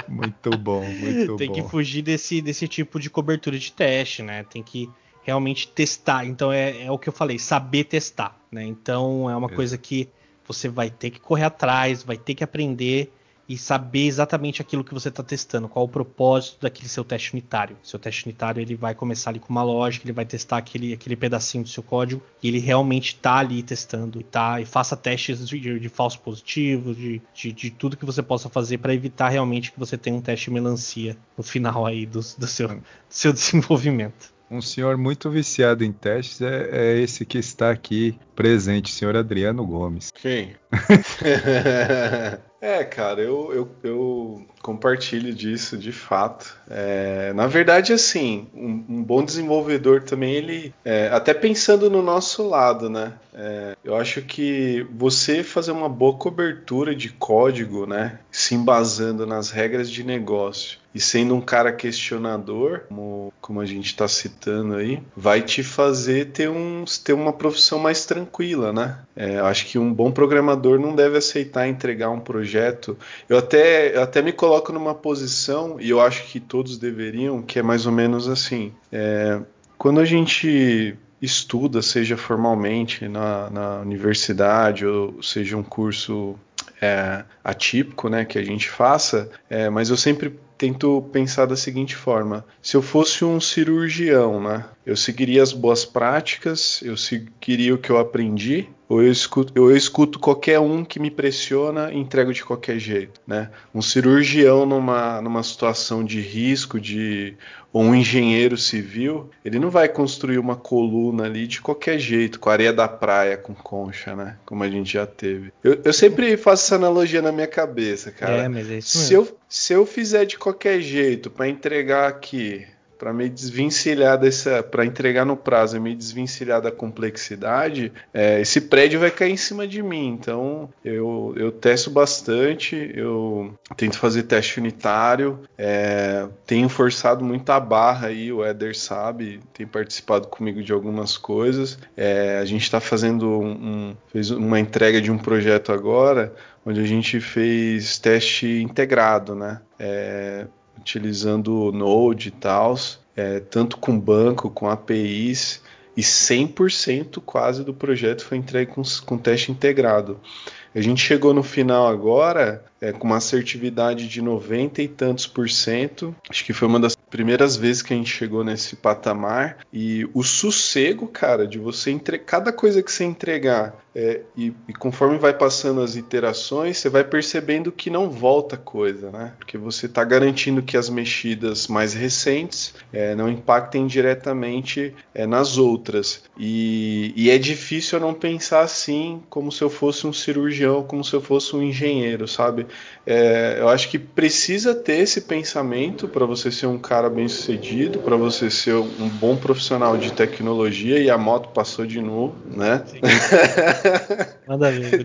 muito bom, muito tem bom. Tem que fugir desse, desse tipo de cobertura de teste, né? Tem que realmente testar. Então é, é o que eu falei, saber testar, né? Então é uma é. coisa que você vai ter que correr atrás, vai ter que aprender e saber exatamente aquilo que você está testando, qual o propósito daquele seu teste unitário. Seu teste unitário ele vai começar ali com uma lógica, ele vai testar aquele, aquele pedacinho do seu código e ele realmente está ali testando e tá e faça testes de, de falsos positivos, de, de, de, tudo que você possa fazer para evitar realmente que você tenha um teste melancia no final aí do, do, seu, do seu desenvolvimento. Um senhor muito viciado em testes é, é, esse que está aqui presente, o senhor Adriano Gomes. Quem? é, cara, eu, eu, eu Compartilho disso, de fato. É, na verdade, assim, um, um, bom desenvolvedor também, ele, é, até pensando no nosso lado, né? É, eu acho que você fazer uma boa cobertura de código, né? Se embasando nas regras de negócio e sendo um cara questionador, como, como a gente está citando aí, vai te fazer ter, um, ter uma profissão mais tranquila, né? É, acho que um bom programador não deve aceitar entregar um projeto. Eu até, eu até me coloco numa posição, e eu acho que todos deveriam, que é mais ou menos assim. É, quando a gente estuda, seja formalmente na, na universidade ou seja um curso é, atípico, né, que a gente faça, é, mas eu sempre tento pensar da seguinte forma: se eu fosse um cirurgião, né, eu seguiria as boas práticas, eu seguiria o que eu aprendi, ou eu escuto, eu escuto qualquer um que me pressiona e entrego de qualquer jeito, né? Um cirurgião numa, numa situação de risco, de ou um engenheiro civil, ele não vai construir uma coluna ali de qualquer jeito, com areia da praia, com concha, né? Como a gente já teve. Eu, eu sempre faço essa analogia na minha cabeça, cara. É, mas é isso mesmo. Se eu, se eu fizer de qualquer jeito para entregar aqui para me desvencilhar dessa, para entregar no prazo e me desvencilhar da complexidade, é, esse prédio vai cair em cima de mim. Então eu, eu testo bastante, eu tento fazer teste unitário, é, tenho forçado muito a barra aí, o Eder sabe, tem participado comigo de algumas coisas. É, a gente está fazendo um, um, fez uma entrega de um projeto agora, onde a gente fez teste integrado, né? É, utilizando Node e tal, é, tanto com banco, com APIs, e 100% quase do projeto foi entregue com, com teste integrado. A gente chegou no final agora é, com uma assertividade de 90 e tantos por cento. Acho que foi uma das primeiras vezes que a gente chegou nesse patamar. E o sossego, cara, de você entregar cada coisa que você entregar é, e, e, conforme vai passando as iterações, você vai percebendo que não volta coisa, né? Porque você está garantindo que as mexidas mais recentes é, não impactem diretamente é, nas outras. E, e, é difícil eu não pensar assim, como se eu fosse um cirurgião, como se eu fosse um engenheiro, sabe? É, eu acho que precisa ter esse pensamento para você ser um cara bem sucedido, para você ser um bom profissional de tecnologia. E a moto passou de novo, né? Manda ver.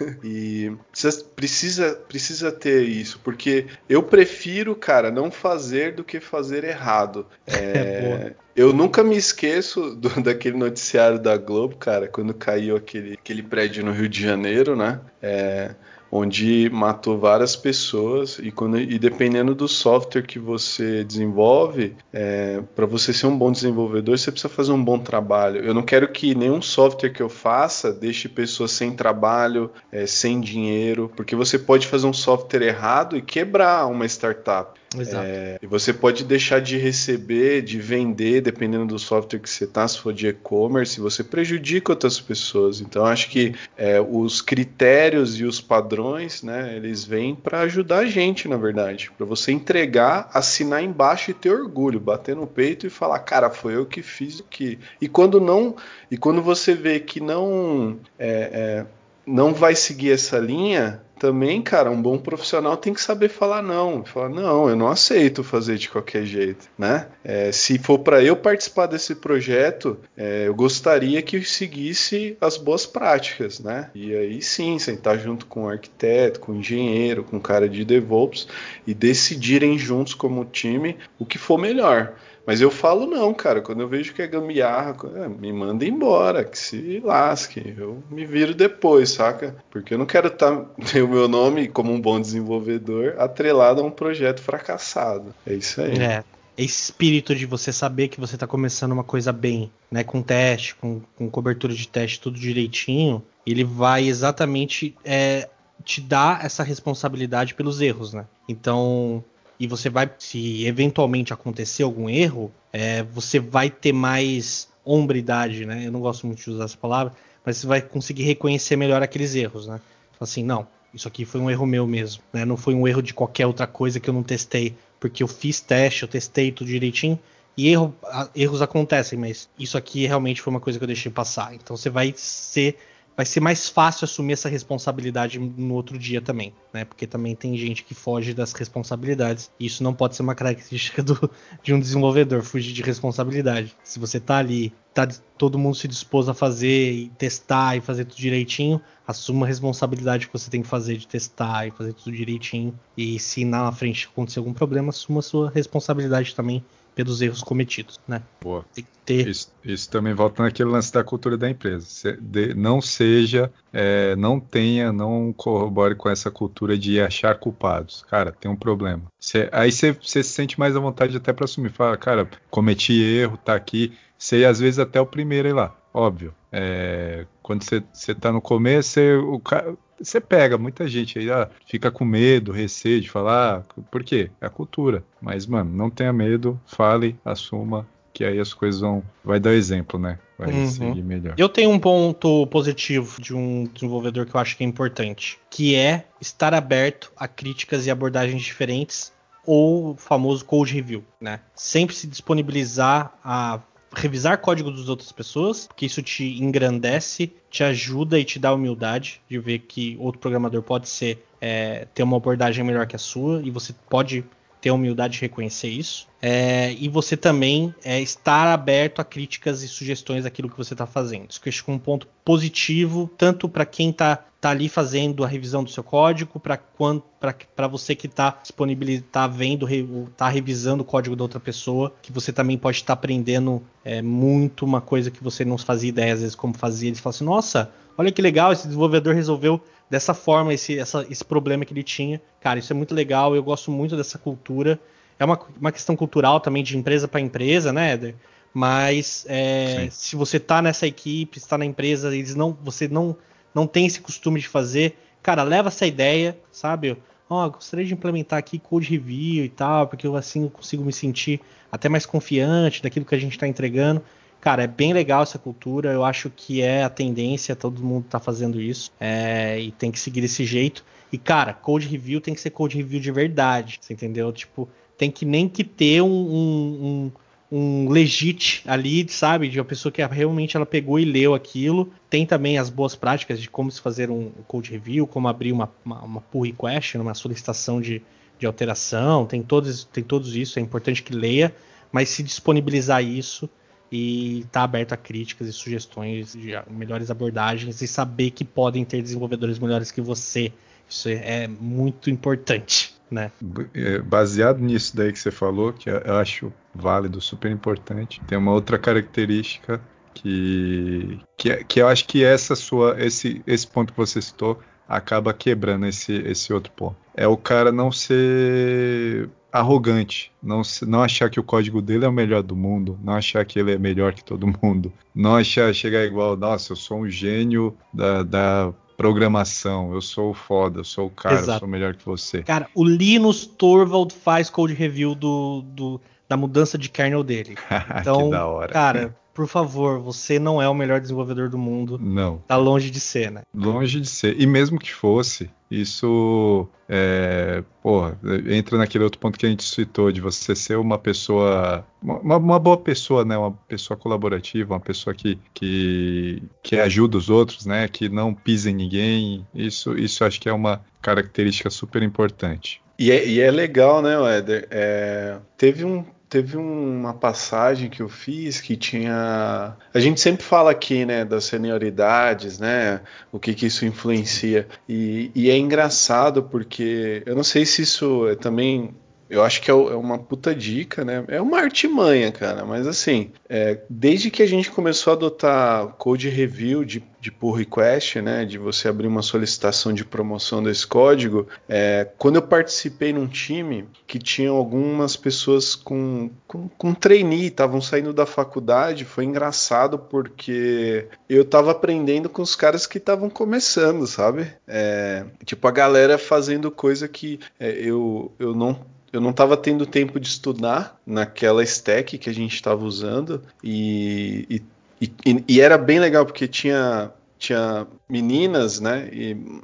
e precisa, precisa, precisa ter isso, porque eu prefiro, cara, não fazer do que fazer errado. É, eu nunca me esqueço do, daquele noticiário da Globo, cara, quando caiu aquele, aquele prédio no Rio de Janeiro, né? É, onde matou várias pessoas e, quando, e dependendo do software que você desenvolve, é, para você ser um bom desenvolvedor, você precisa fazer um bom trabalho. Eu não quero que nenhum software que eu faça deixe pessoas sem trabalho, é, sem dinheiro, porque você pode fazer um software errado e quebrar uma startup. Exato. É, e você pode deixar de receber, de vender, dependendo do software que você está, se for de e-commerce, você prejudica outras pessoas. Então, acho que é, os critérios e os padrões, né, eles vêm para ajudar a gente, na verdade. Para você entregar, assinar embaixo e ter orgulho, bater no peito e falar, cara, foi eu que fiz aqui. E quando não, e quando você vê que não, é, é não vai seguir essa linha, também, cara, um bom profissional tem que saber falar não. Falar, não, eu não aceito fazer de qualquer jeito, né? É, se for para eu participar desse projeto, é, eu gostaria que seguisse as boas práticas, né? E aí sim, sentar junto com o arquiteto, com o engenheiro, com o cara de DevOps e decidirem juntos como time o que for melhor. Mas eu falo não, cara. Quando eu vejo que é gambiarra, é, me manda embora, que se lasque. Eu me viro depois, saca? Porque eu não quero tá, ter o meu nome como um bom desenvolvedor atrelado a um projeto fracassado. É isso aí. É. Esse espírito de você saber que você está começando uma coisa bem, né? Com teste, com, com cobertura de teste, tudo direitinho, ele vai exatamente é, te dar essa responsabilidade pelos erros, né? Então, e você vai, se eventualmente acontecer algum erro, é, você vai ter mais hombridade, né? Eu não gosto muito de usar essa palavra, mas você vai conseguir reconhecer melhor aqueles erros, né? Assim, não, isso aqui foi um erro meu mesmo, né? Não foi um erro de qualquer outra coisa que eu não testei, porque eu fiz teste, eu testei tudo direitinho. E erro, erros acontecem, mas isso aqui realmente foi uma coisa que eu deixei passar. Então você vai ser vai ser mais fácil assumir essa responsabilidade no outro dia também, né? Porque também tem gente que foge das responsabilidades. E isso não pode ser uma característica do, de um desenvolvedor, fugir de responsabilidade. Se você tá ali, tá todo mundo se dispôs a fazer e testar e fazer tudo direitinho, assuma a responsabilidade que você tem que fazer de testar e fazer tudo direitinho. E se na frente acontecer algum problema, assuma a sua responsabilidade também pelos erros cometidos, né? Boa. Tem que ter... isso, isso, também volta naquele lance da cultura da empresa. Se, de, não seja, é, não tenha, não corrobore com essa cultura de achar culpados. Cara, tem um problema. Cê, aí você se sente mais à vontade até para assumir. Fala, cara, cometi erro, tá aqui. Você às vezes até o primeiro ir lá. Óbvio. É, quando você tá no começo, cê, o cara você pega muita gente aí, ah, fica com medo, receio de falar, por quê? É a cultura. Mas, mano, não tenha medo, fale, assuma, que aí as coisas vão. Vai dar exemplo, né? Vai uhum. seguir melhor. Eu tenho um ponto positivo de um desenvolvedor que eu acho que é importante, que é estar aberto a críticas e abordagens diferentes ou o famoso code review, né? Sempre se disponibilizar a revisar código das outras pessoas, porque isso te engrandece, te ajuda e te dá humildade de ver que outro programador pode ser é, ter uma abordagem melhor que a sua e você pode ter a humildade de reconhecer isso. É, e você também é, estar aberto a críticas e sugestões daquilo que você está fazendo. Isso que eu acho que é um ponto positivo, tanto para quem está tá ali fazendo a revisão do seu código, para você que está disponibilizando, tá vendo, está revisando o código da outra pessoa, que você também pode estar tá aprendendo é, muito uma coisa que você não fazia ideia, às vezes, como fazia. Eles falam assim, nossa, olha que legal, esse desenvolvedor resolveu dessa forma esse, essa, esse problema que ele tinha. Cara, isso é muito legal, eu gosto muito dessa cultura é uma, uma questão cultural também de empresa para empresa, né, Eder? Mas é, se você está nessa equipe, está na empresa, eles não, você não, não tem esse costume de fazer, cara, leva essa ideia, sabe? Ó, oh, gostaria de implementar aqui code review e tal, porque eu assim consigo me sentir até mais confiante daquilo que a gente está entregando. Cara, é bem legal essa cultura, eu acho que é a tendência, todo mundo está fazendo isso, é, e tem que seguir desse jeito. E, cara, code review tem que ser code review de verdade, você entendeu? Tipo, tem que nem que ter um, um, um legit ali, sabe? De uma pessoa que realmente ela pegou e leu aquilo. Tem também as boas práticas de como se fazer um code review, como abrir uma, uma, uma pull request, uma solicitação de, de alteração. Tem todos, tem todos isso, é importante que leia, mas se disponibilizar isso e estar tá aberto a críticas e sugestões de melhores abordagens e saber que podem ter desenvolvedores melhores que você. Isso é muito importante né? É, baseado nisso daí que você falou, que eu acho válido, super importante, tem uma outra característica que, que, que eu acho que essa sua, esse, esse ponto que você citou acaba quebrando esse, esse outro ponto. É o cara não ser arrogante, não, não achar que o código dele é o melhor do mundo, não achar que ele é melhor que todo mundo, não achar chegar igual, nossa, eu sou um gênio da, da programação, eu sou o foda, eu sou o cara, Exato. eu sou melhor que você. Cara, o Linus Torvald faz code review do, do da mudança de kernel dele. Então, cara, por favor, você não é o melhor desenvolvedor do mundo. Não. Tá longe de ser, né? Longe de ser. E mesmo que fosse, isso é, porra, entra naquele outro ponto que a gente citou de você ser uma pessoa, uma, uma, boa pessoa, né? Uma pessoa colaborativa, uma pessoa que, que, que ajuda os outros, né? Que não pisa em ninguém. Isso, isso acho que é uma característica super importante. E é, e é legal, né, Éder? É, teve um teve uma passagem que eu fiz que tinha. A gente sempre fala aqui, né, das senioridades, né, o que que isso influencia. E, e é engraçado porque eu não sei se isso é também eu acho que é, é uma puta dica, né? É uma artimanha, cara. Mas assim, é, desde que a gente começou a adotar code review de, de pull request, né? De você abrir uma solicitação de promoção desse código, é, quando eu participei num time que tinha algumas pessoas com, com, com trainee, estavam saindo da faculdade, foi engraçado porque eu tava aprendendo com os caras que estavam começando, sabe? É, tipo, a galera fazendo coisa que é, eu, eu não eu não estava tendo tempo de estudar naquela stack que a gente estava usando e, e, e, e, era bem legal porque tinha tinha meninas, né?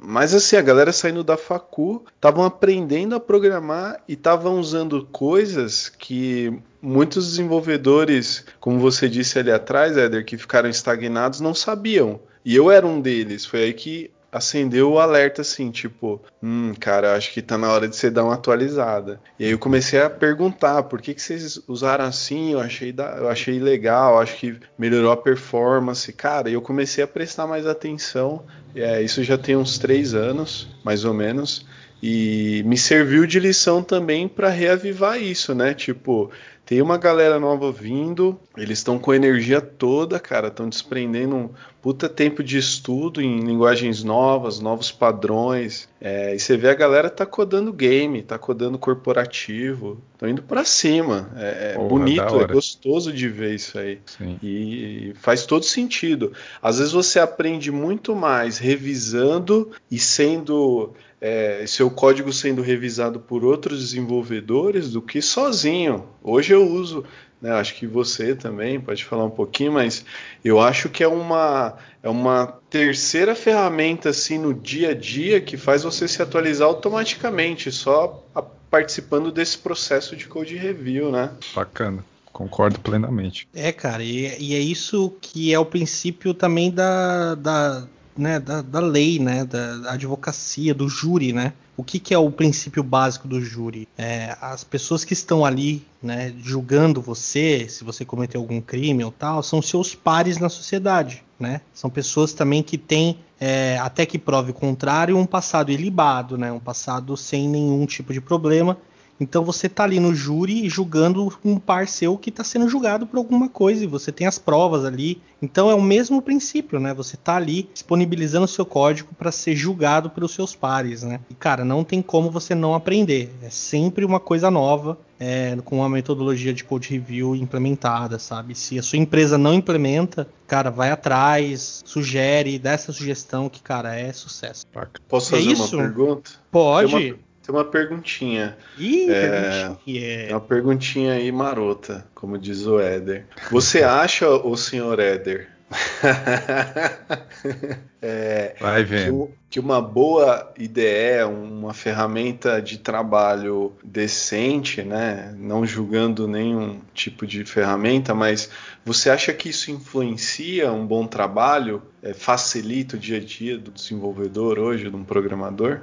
Mas assim, a galera saindo da facu, estavam aprendendo a programar e estavam usando coisas que muitos desenvolvedores, como você disse ali atrás, Éder, que ficaram estagnados, não sabiam. E eu era um deles. Foi aí que acendeu o alerta assim, tipo, hum, cara, acho que tá na hora de você dar uma atualizada. E aí eu comecei a perguntar, por que, que vocês usaram assim? Eu achei, da, eu achei legal, acho que melhorou a performance. Cara, eu comecei a prestar mais atenção. É, isso já tem uns três anos, mais ou menos. E me serviu de lição também para reavivar isso, né? Tipo, tem uma galera nova vindo, eles estão com energia toda, cara, estão desprendendo um puta tempo de estudo em linguagens novas, novos padrões. É, e você vê a galera tá codando game, tá codando corporativo, estão indo para cima. É, é Porra, bonito, é gostoso de ver isso aí. Sim. E faz todo sentido. Às vezes você aprende muito mais revisando e sendo é, seu código sendo revisado por outros desenvolvedores do que sozinho. Hoje eu uso, né, acho que você também pode falar um pouquinho, mas eu acho que é uma, é uma terceira ferramenta assim no dia a dia que faz você se atualizar automaticamente, só a, participando desse processo de code review, né? Bacana. Concordo plenamente. É, cara, e, e é isso que é o princípio também da, da, né, da, da, lei, né, da, advocacia, do júri, né? O que, que é o princípio básico do júri? É, as pessoas que estão ali, né, julgando você, se você cometeu algum crime ou tal, são seus pares na sociedade, né? São pessoas também que têm, é, até que prove o contrário, um passado ilibado, né? Um passado sem nenhum tipo de problema então você tá ali no júri julgando um par seu que está sendo julgado por alguma coisa e você tem as provas ali. Então é o mesmo princípio, né? Você tá ali disponibilizando o seu código para ser julgado pelos seus pares, né? E cara, não tem como você não aprender. É sempre uma coisa nova. É, com uma metodologia de code review implementada, sabe? Se a sua empresa não implementa, cara, vai atrás, sugere, dá essa sugestão que, cara, é sucesso. Posso fazer é uma pergunta? Pode. Tem uma perguntinha. Ih, é, perguntinha. uma perguntinha aí marota, como diz o Éder. Você acha, o senhor Éder, é, Vai vendo. Que, que, uma boa IDE, uma ferramenta de trabalho decente, né? Não julgando nenhum tipo de ferramenta, mas você acha que isso influencia um bom trabalho? É, facilita o dia a dia do desenvolvedor hoje, de um programador?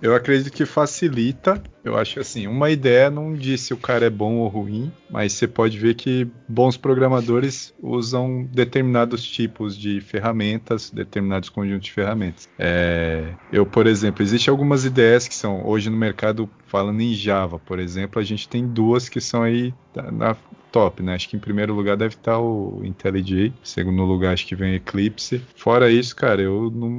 Eu acredito que facilita. Eu acho assim, uma ideia não diz se o cara é bom ou ruim, mas você pode ver que bons programadores usam determinados tipos de ferramentas, determinados conjuntos de ferramentas. É, eu, por exemplo, existem algumas ideias que são hoje no mercado falando em Java, por exemplo, a gente tem duas que são aí na, top, né? Acho que em primeiro lugar deve estar o IntelliJ, segundo lugar acho que vem Eclipse. Fora isso, cara, eu não,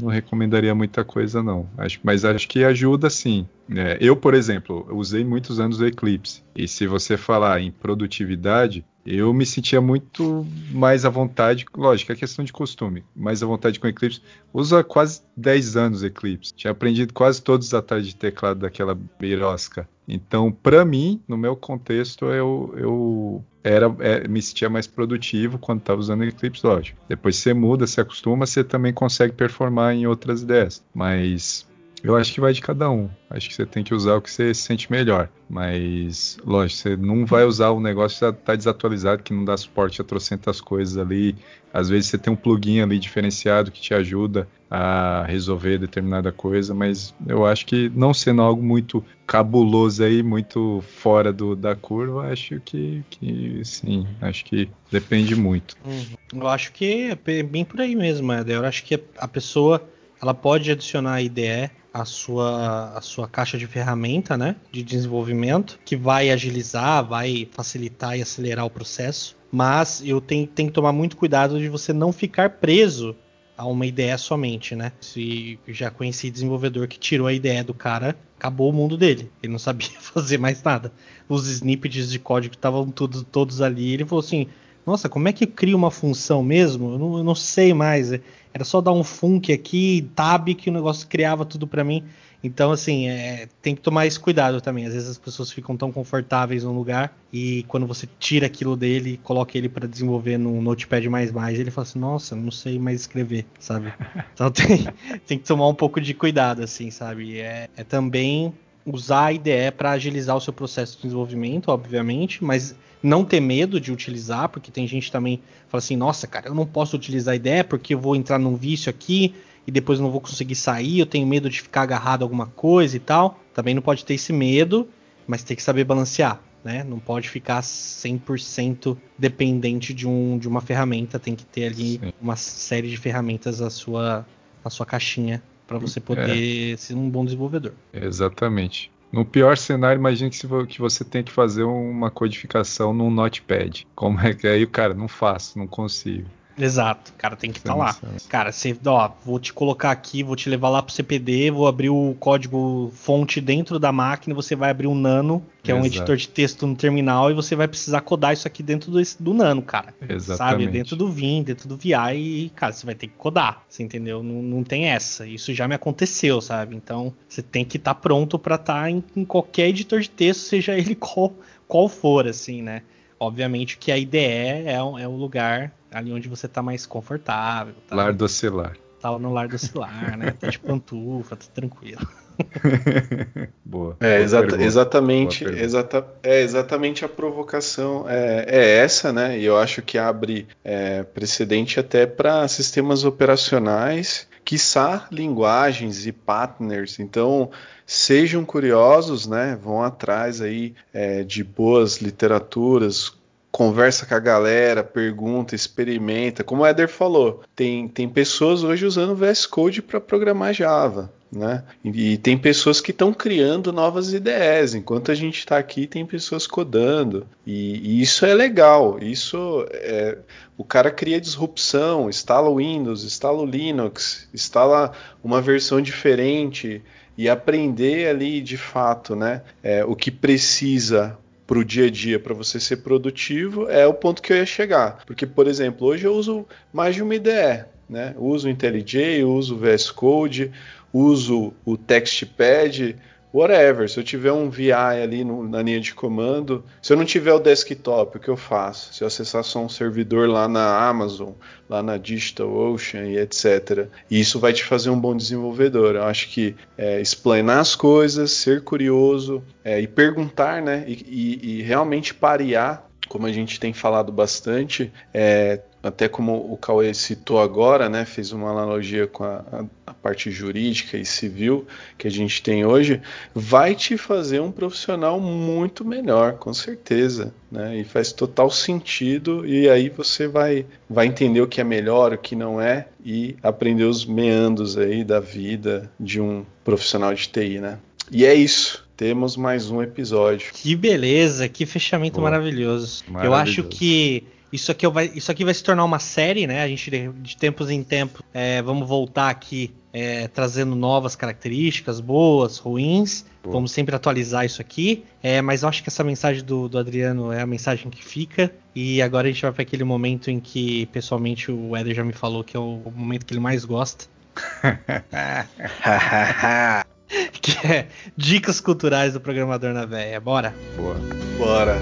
não recomendaria muita coisa não. Acho, mas acho que ajuda sim. É, eu, por exemplo, usei muitos anos o Eclipse. E se você falar em produtividade, eu me sentia muito mais à vontade, lógico, é questão de costume, mais à vontade com Eclipse. Usa quase 10 anos Eclipse. Tinha aprendido quase todos os atalhos de teclado daquela beirosca. Então, para mim, no meu contexto, eu, eu era, é, me sentia mais produtivo quando estava usando Eclipse, lógico. Depois você muda, se acostuma, você também consegue performar em outras ideias. Mas eu acho que vai de cada um. Acho que você tem que usar o que você se sente melhor. Mas, lógico, você não vai usar o negócio que está desatualizado, que não dá suporte a trocentas coisas ali. Às vezes você tem um plugin ali diferenciado que te ajuda a resolver determinada coisa, mas eu acho que não sendo algo muito cabuloso aí, muito fora do, da curva, acho que, que sim, acho que depende muito. Uhum. Eu acho que é bem por aí mesmo, Eder. Eu acho que a pessoa ela pode adicionar a IDE a sua, a sua caixa de ferramenta né, de desenvolvimento, que vai agilizar, vai facilitar e acelerar o processo. Mas eu tenho, tenho que tomar muito cuidado de você não ficar preso a uma ideia somente, né? Se já conheci desenvolvedor que tirou a ideia do cara, acabou o mundo dele. Ele não sabia fazer mais nada. Os snippets de código estavam tudo, todos ali. Ele falou assim: Nossa, como é que cria uma função mesmo? Eu não, eu não sei mais. Era só dar um funk aqui, tab, que o negócio criava tudo para mim. Então, assim, é, tem que tomar esse cuidado também. Às vezes as pessoas ficam tão confortáveis no lugar e quando você tira aquilo dele, coloca ele para desenvolver no Notepad++, ele fala assim, nossa, não sei mais escrever, sabe? Então tem, tem que tomar um pouco de cuidado, assim, sabe? É, é também usar a IDE para agilizar o seu processo de desenvolvimento, obviamente, mas não ter medo de utilizar, porque tem gente também que fala assim, nossa, cara, eu não posso utilizar a IDE porque eu vou entrar num vício aqui e depois não vou conseguir sair, eu tenho medo de ficar agarrado a alguma coisa e tal. Também não pode ter esse medo, mas tem que saber balancear. Né? Não pode ficar 100% dependente de, um, de uma ferramenta, tem que ter ali Sim. uma série de ferramentas na sua, na sua caixinha para você poder é. ser um bom desenvolvedor. Exatamente. No pior cenário, imagine que você tem que fazer uma codificação num Notepad. Como é que é? aí o cara não faço, não consigo. Exato, cara, tem que estar tá lá. Cara, você, ó, vou te colocar aqui, vou te levar lá pro CPD, vou abrir o código fonte dentro da máquina, você vai abrir um Nano, que Exato. é um editor de texto no terminal, e você vai precisar codar isso aqui dentro do, do Nano, cara. Exatamente. Sabe? Dentro do Vim, dentro do VI, e, cara, você vai ter que codar, você entendeu? Não, não tem essa. Isso já me aconteceu, sabe? Então, você tem que estar tá pronto para estar tá em, em qualquer editor de texto, seja ele qual, qual for, assim, né? Obviamente que a IDE é, é o lugar ali onde você tá mais confortável. Tá? Lar do oscilar. Tá no lar do oscilar, né? Tá de pantufa, tá tranquilo. Boa. É, exa exatamente, exata é exatamente a provocação é, é, essa, né? E eu acho que abre é, precedente até para sistemas operacionais, quiçá linguagens e partners. Então, sejam curiosos, né? Vão atrás aí é, de boas literaturas, conversa com a galera, pergunta, experimenta. Como o Eder falou, tem, tem pessoas hoje usando VS Code para programar Java. Né? E, e tem pessoas que estão criando novas ideias. Enquanto a gente está aqui, tem pessoas codando. E, e, isso é legal. Isso é, o cara cria disrupção, instala o Windows, instala o Linux, instala uma versão diferente e aprender ali de fato, né? É, o que precisa para o dia a dia para você ser produtivo é o ponto que eu ia chegar. Porque, por exemplo, hoje eu uso mais de uma IDE. Né? Uso o IntelliJ, uso o VS Code, uso o TextPad, whatever. Se eu tiver um VI ali no, na linha de comando, se eu não tiver o desktop, o que eu faço? Se eu acessar só um servidor lá na Amazon, lá na DigitalOcean e etc. E isso vai te fazer um bom desenvolvedor. Eu acho que é, explanar as coisas, ser curioso é, e perguntar, né? E, e, e realmente parear como a gente tem falado bastante, é, até como o Cauê citou agora, né, fez uma analogia com a, a, a, parte jurídica e civil que a gente tem hoje, vai te fazer um profissional muito melhor, com certeza, né, e faz total sentido e aí você vai, vai entender o que é melhor, o que não é e aprender os meandros aí da vida de um profissional de TI, né. E é isso temos mais um episódio. Que beleza, que fechamento Boa. maravilhoso. maravilhoso. Eu acho que isso aqui, vai, isso aqui vai se tornar uma série, né? A gente, de tempos em tempos, é, vamos voltar aqui é, trazendo novas características, boas, ruins. Boa. Vamos sempre atualizar isso aqui. É, mas eu acho que essa mensagem do, do, Adriano é a mensagem que fica. E agora a gente vai para aquele momento em que, pessoalmente, o Eder já me falou que é o, o momento que ele mais gosta. que é dicas culturais do programador na véia. Bora? Boa. Bora.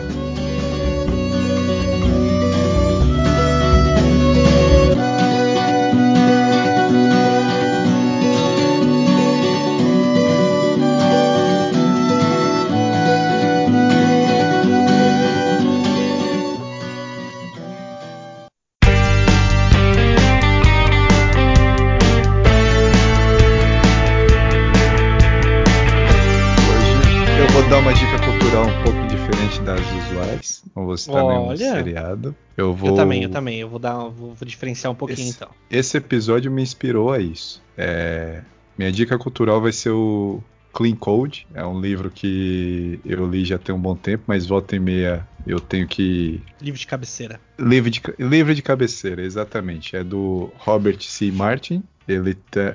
Você tá Olha. seriado. Eu vou. Eu também, eu também. Eu vou dar, vou, vou diferenciar um pouquinho esse, então. Esse episódio me inspirou a isso. É, minha dica cultural vai ser o Clean Code. É um livro que eu li já tem um bom tempo, mas volta e meia eu tenho que. Livro de cabeceira. Livro de, livro de cabeceira, exatamente. É do Robert C. Martin. Ele tá.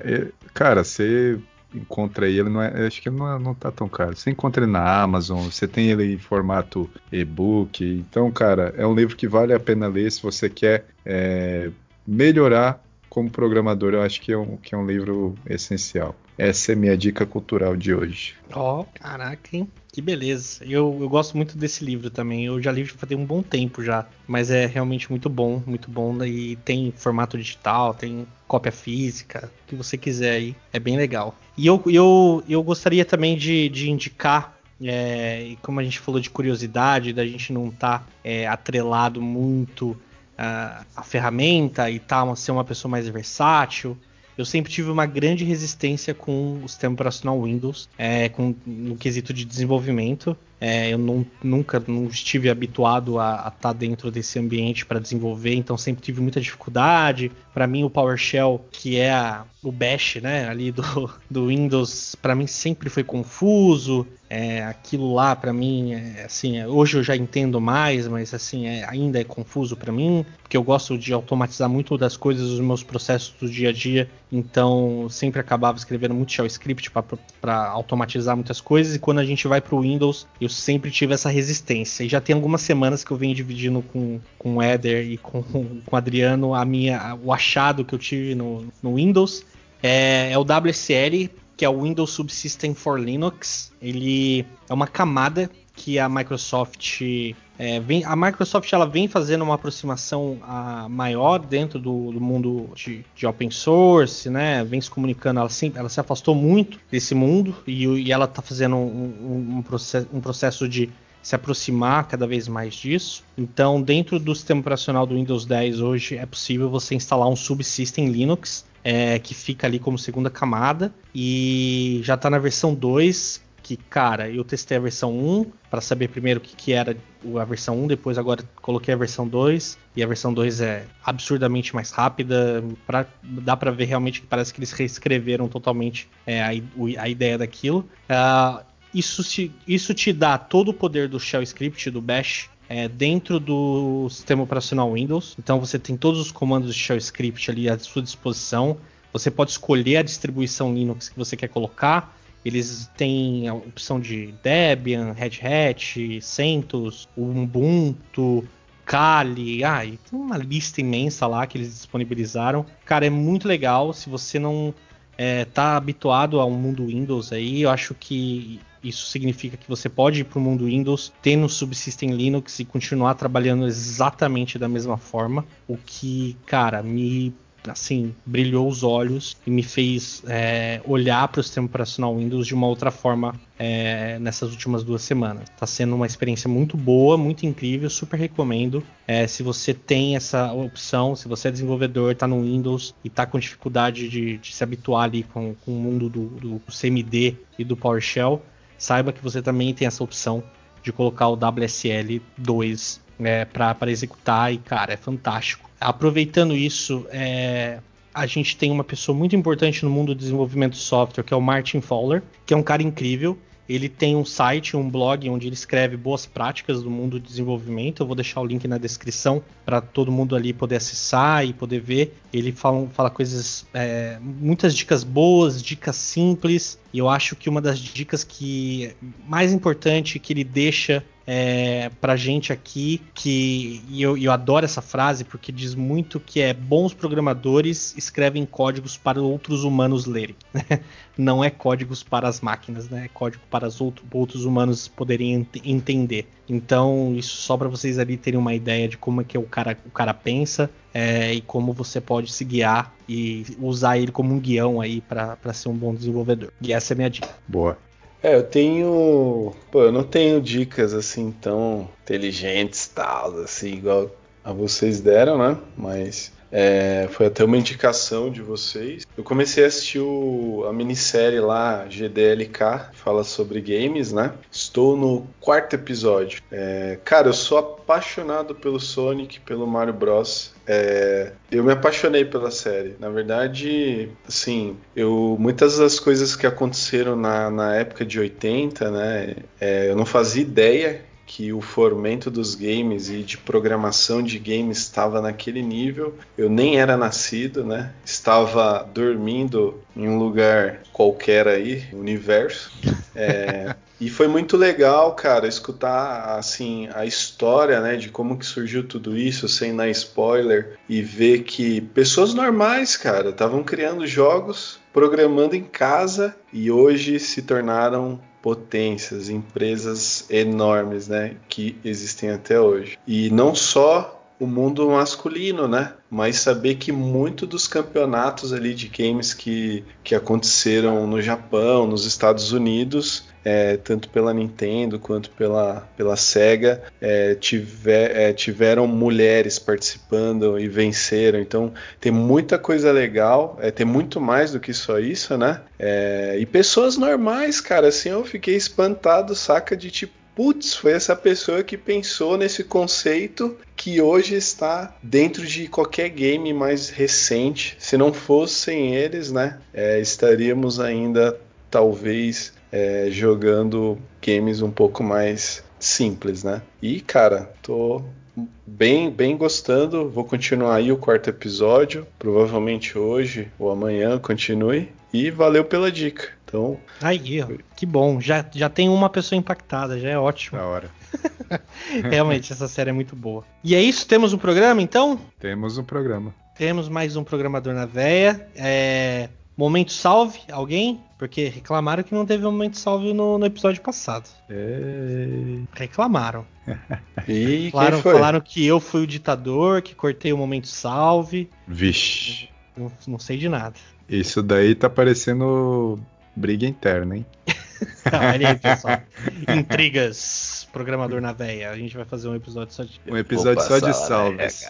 Cara, você encontra ele, não é, acho que não, é, não tá tão caro. Você encontra ele na Amazon, você tem ele em formato e-book. Então, cara, é um livro que vale a pena ler se você quer é, melhorar como programador. Eu acho que é um, que é um livro essencial. Essa é minha dica cultural de hoje. Ó, oh, caraca, hein? Que beleza. Eu, eu gosto muito desse livro também. Eu já li tem um bom tempo já. Mas é realmente muito bom, muito bom. E tem formato digital, tem cópia física, o que você quiser aí. É bem legal. E eu, eu, eu gostaria também de, de indicar é, como a gente falou de curiosidade, da gente não estar tá, é, atrelado muito à, à ferramenta e tal, tá, ser uma pessoa mais versátil. Eu sempre tive uma grande resistência com o sistema operacional Windows, é, com, no quesito de desenvolvimento. É, eu não, nunca não estive habituado a estar tá dentro desse ambiente para desenvolver, então sempre tive muita dificuldade. Para mim, o PowerShell, que é a, o Bash, né, ali do, do Windows, para mim sempre foi confuso. É, aquilo lá, para mim, é, assim, hoje eu já entendo mais, mas assim, é, ainda é confuso para mim, porque eu gosto de automatizar muito das coisas, os meus processos do dia a dia, então sempre acabava escrevendo muito shell script para automatizar muitas coisas. E quando a gente vai para o Windows, eu sempre tive essa resistência. E já tem algumas semanas que eu venho dividindo com, com o Eder e com, com o Adriano a minha, o achado que eu tive no, no Windows. É, é o WSL, que é o Windows Subsystem for Linux. Ele é uma camada que a Microsoft é, vem, a Microsoft ela vem fazendo uma aproximação a, maior dentro do, do mundo de, de, open source, né? Vem se comunicando, ela, ela se afastou muito desse mundo e, e ela está fazendo um, um, um, processo, um processo de se aproximar cada vez mais disso. Então, dentro do sistema operacional do Windows 10 hoje é possível você instalar um subsystem Linux é, que fica ali como segunda camada e já está na versão 2 que, cara, eu testei a versão 1 para saber primeiro o que, que, era a versão 1, depois agora coloquei a versão 2 e a versão 2 é absurdamente mais rápida, pra, dá para ver realmente que parece que eles reescreveram totalmente é, a, a, ideia daquilo. Uh, isso, isso te dá todo o poder do shell script, do bash, é, dentro do sistema operacional Windows. Então você tem todos os comandos de shell script ali à sua disposição. Você pode escolher a distribuição Linux que você quer colocar. Eles têm a opção de Debian, Red Hat, CentOS, Ubuntu, Kali, ah, tem uma lista imensa lá que eles disponibilizaram. Cara, é muito legal. Se você não é, tá habituado ao mundo Windows aí, eu acho que isso significa que você pode ir para o mundo Windows, ter no subsystem Linux e continuar trabalhando exatamente da mesma forma, o que, cara, me assim, brilhou os olhos e me fez é, olhar para o sistema operacional Windows de uma outra forma é, nessas últimas duas semanas. Está sendo uma experiência muito boa, muito incrível, super recomendo. É, se você tem essa opção, se você é desenvolvedor, está no Windows e está com dificuldade de, de, se habituar ali com, com o mundo do, do CMD e do PowerShell, saiba que você também tem essa opção de colocar o WSL 2 é, para executar e, cara, é fantástico. Aproveitando isso, é, a gente tem uma pessoa muito importante no mundo do desenvolvimento de software, que é o Martin Fowler, que é um cara incrível. Ele tem um site, um blog, onde ele escreve boas práticas do mundo do desenvolvimento. Eu vou deixar o link na descrição para todo mundo ali poder acessar e poder ver. Ele fala, fala coisas, é, muitas dicas boas, dicas simples. E eu acho que uma das dicas que mais importante que ele deixa é, pra gente aqui, que e eu, eu adoro essa frase porque diz muito que é bons programadores escrevem códigos para outros humanos lerem. Não é códigos para as máquinas, né? É código para os outro, outros humanos poderem ent entender. Então, isso só para vocês ali terem uma ideia de como é que o cara, o cara pensa é, e como você pode se guiar e usar ele como um guião aí para ser um bom desenvolvedor. E essa é a minha dica. Boa. É, eu tenho. Pô, eu não tenho dicas assim tão inteligentes, tal, assim, igual a vocês deram, né? Mas é, foi até uma indicação de vocês. Eu comecei a assistir o, a minissérie lá, GDLK, fala sobre games, né? Estou no quarto episódio. É, cara, eu sou apaixonado pelo Sonic, pelo Mario Bros. É, eu me apaixonei pela série. Na verdade, assim, eu muitas das coisas que aconteceram na, na época de 80, né? É, eu não fazia ideia que o fomento dos games e de programação de games estava naquele nível. Eu nem era nascido, né? Estava dormindo em um lugar qualquer aí, universo. É, e foi muito legal, cara, escutar assim a história, né, de como que surgiu tudo isso, sem dar spoiler, e ver que pessoas normais, cara, estavam criando jogos, programando em casa e hoje se tornaram potências, empresas enormes, né, que existem até hoje. E não só o mundo masculino, né? Mas saber que muito dos campeonatos ali de games que, que aconteceram no Japão, nos Estados Unidos, é, tanto pela Nintendo quanto pela, pela Sega, é, tiver, é, tiveram mulheres participando e venceram. Então tem muita coisa legal, é, tem muito mais do que só isso, né? É, e pessoas normais, cara, assim eu fiquei espantado, saca, de tipo putz, foi essa pessoa que pensou nesse conceito que hoje está dentro de qualquer game mais recente. Se não fossem eles, né, é, estaríamos ainda talvez é, jogando games um pouco mais simples, né? E cara, tô bem, bem gostando. Vou continuar aí o quarto episódio, provavelmente hoje ou amanhã continue. E valeu pela dica. Então. Aí, ó, que bom. Já, já tem uma pessoa impactada, já é ótimo. Da hora. Realmente, essa série é muito boa. E é isso? Temos um programa, então? Temos um programa. Temos mais um programador na veia. É... Momento salve, alguém? Porque reclamaram que não teve um momento salve no, no episódio passado. É... Reclamaram. E falaram, falaram que eu fui o ditador, que cortei o momento salve. Vixe. Não, não sei de nada. Isso daí tá parecendo briga interna, hein? Tá, olha aí, pessoal. Intrigas. Programador na veia. A gente vai fazer um episódio só de. Um episódio só de salves.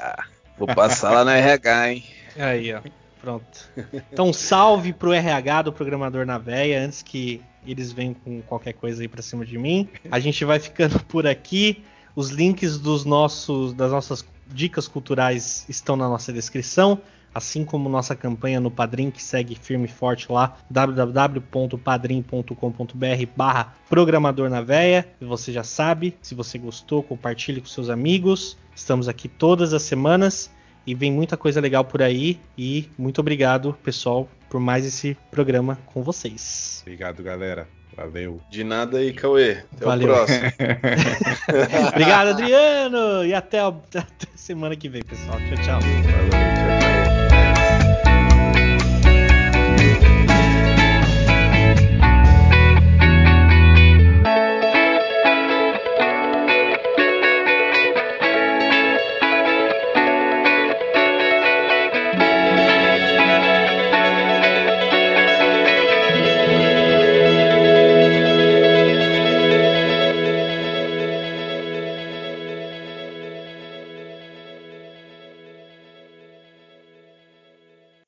Vou passar lá na RH, hein? Aí, ó. Pronto. Então, salve pro RH do Programador na Veia, antes que eles venham com qualquer coisa aí pra cima de mim. A gente vai ficando por aqui. Os links dos nossos, das nossas dicas culturais estão na nossa descrição, assim como nossa campanha no Padrim, que segue firme e forte lá, www.padrim.com.br barra Programador na Veia. E você já sabe, se você gostou, compartilhe com seus amigos. Estamos aqui todas as semanas e vem muita coisa legal por aí. E muito obrigado, pessoal, por mais esse programa com vocês. Obrigado, galera. Valeu. De nada aí, Cauê. Até Valeu. o próximo. obrigado, Adriano! E até, a- até semana que vem, pessoal. Tchau, tchau. Valeu, tchau, tchau.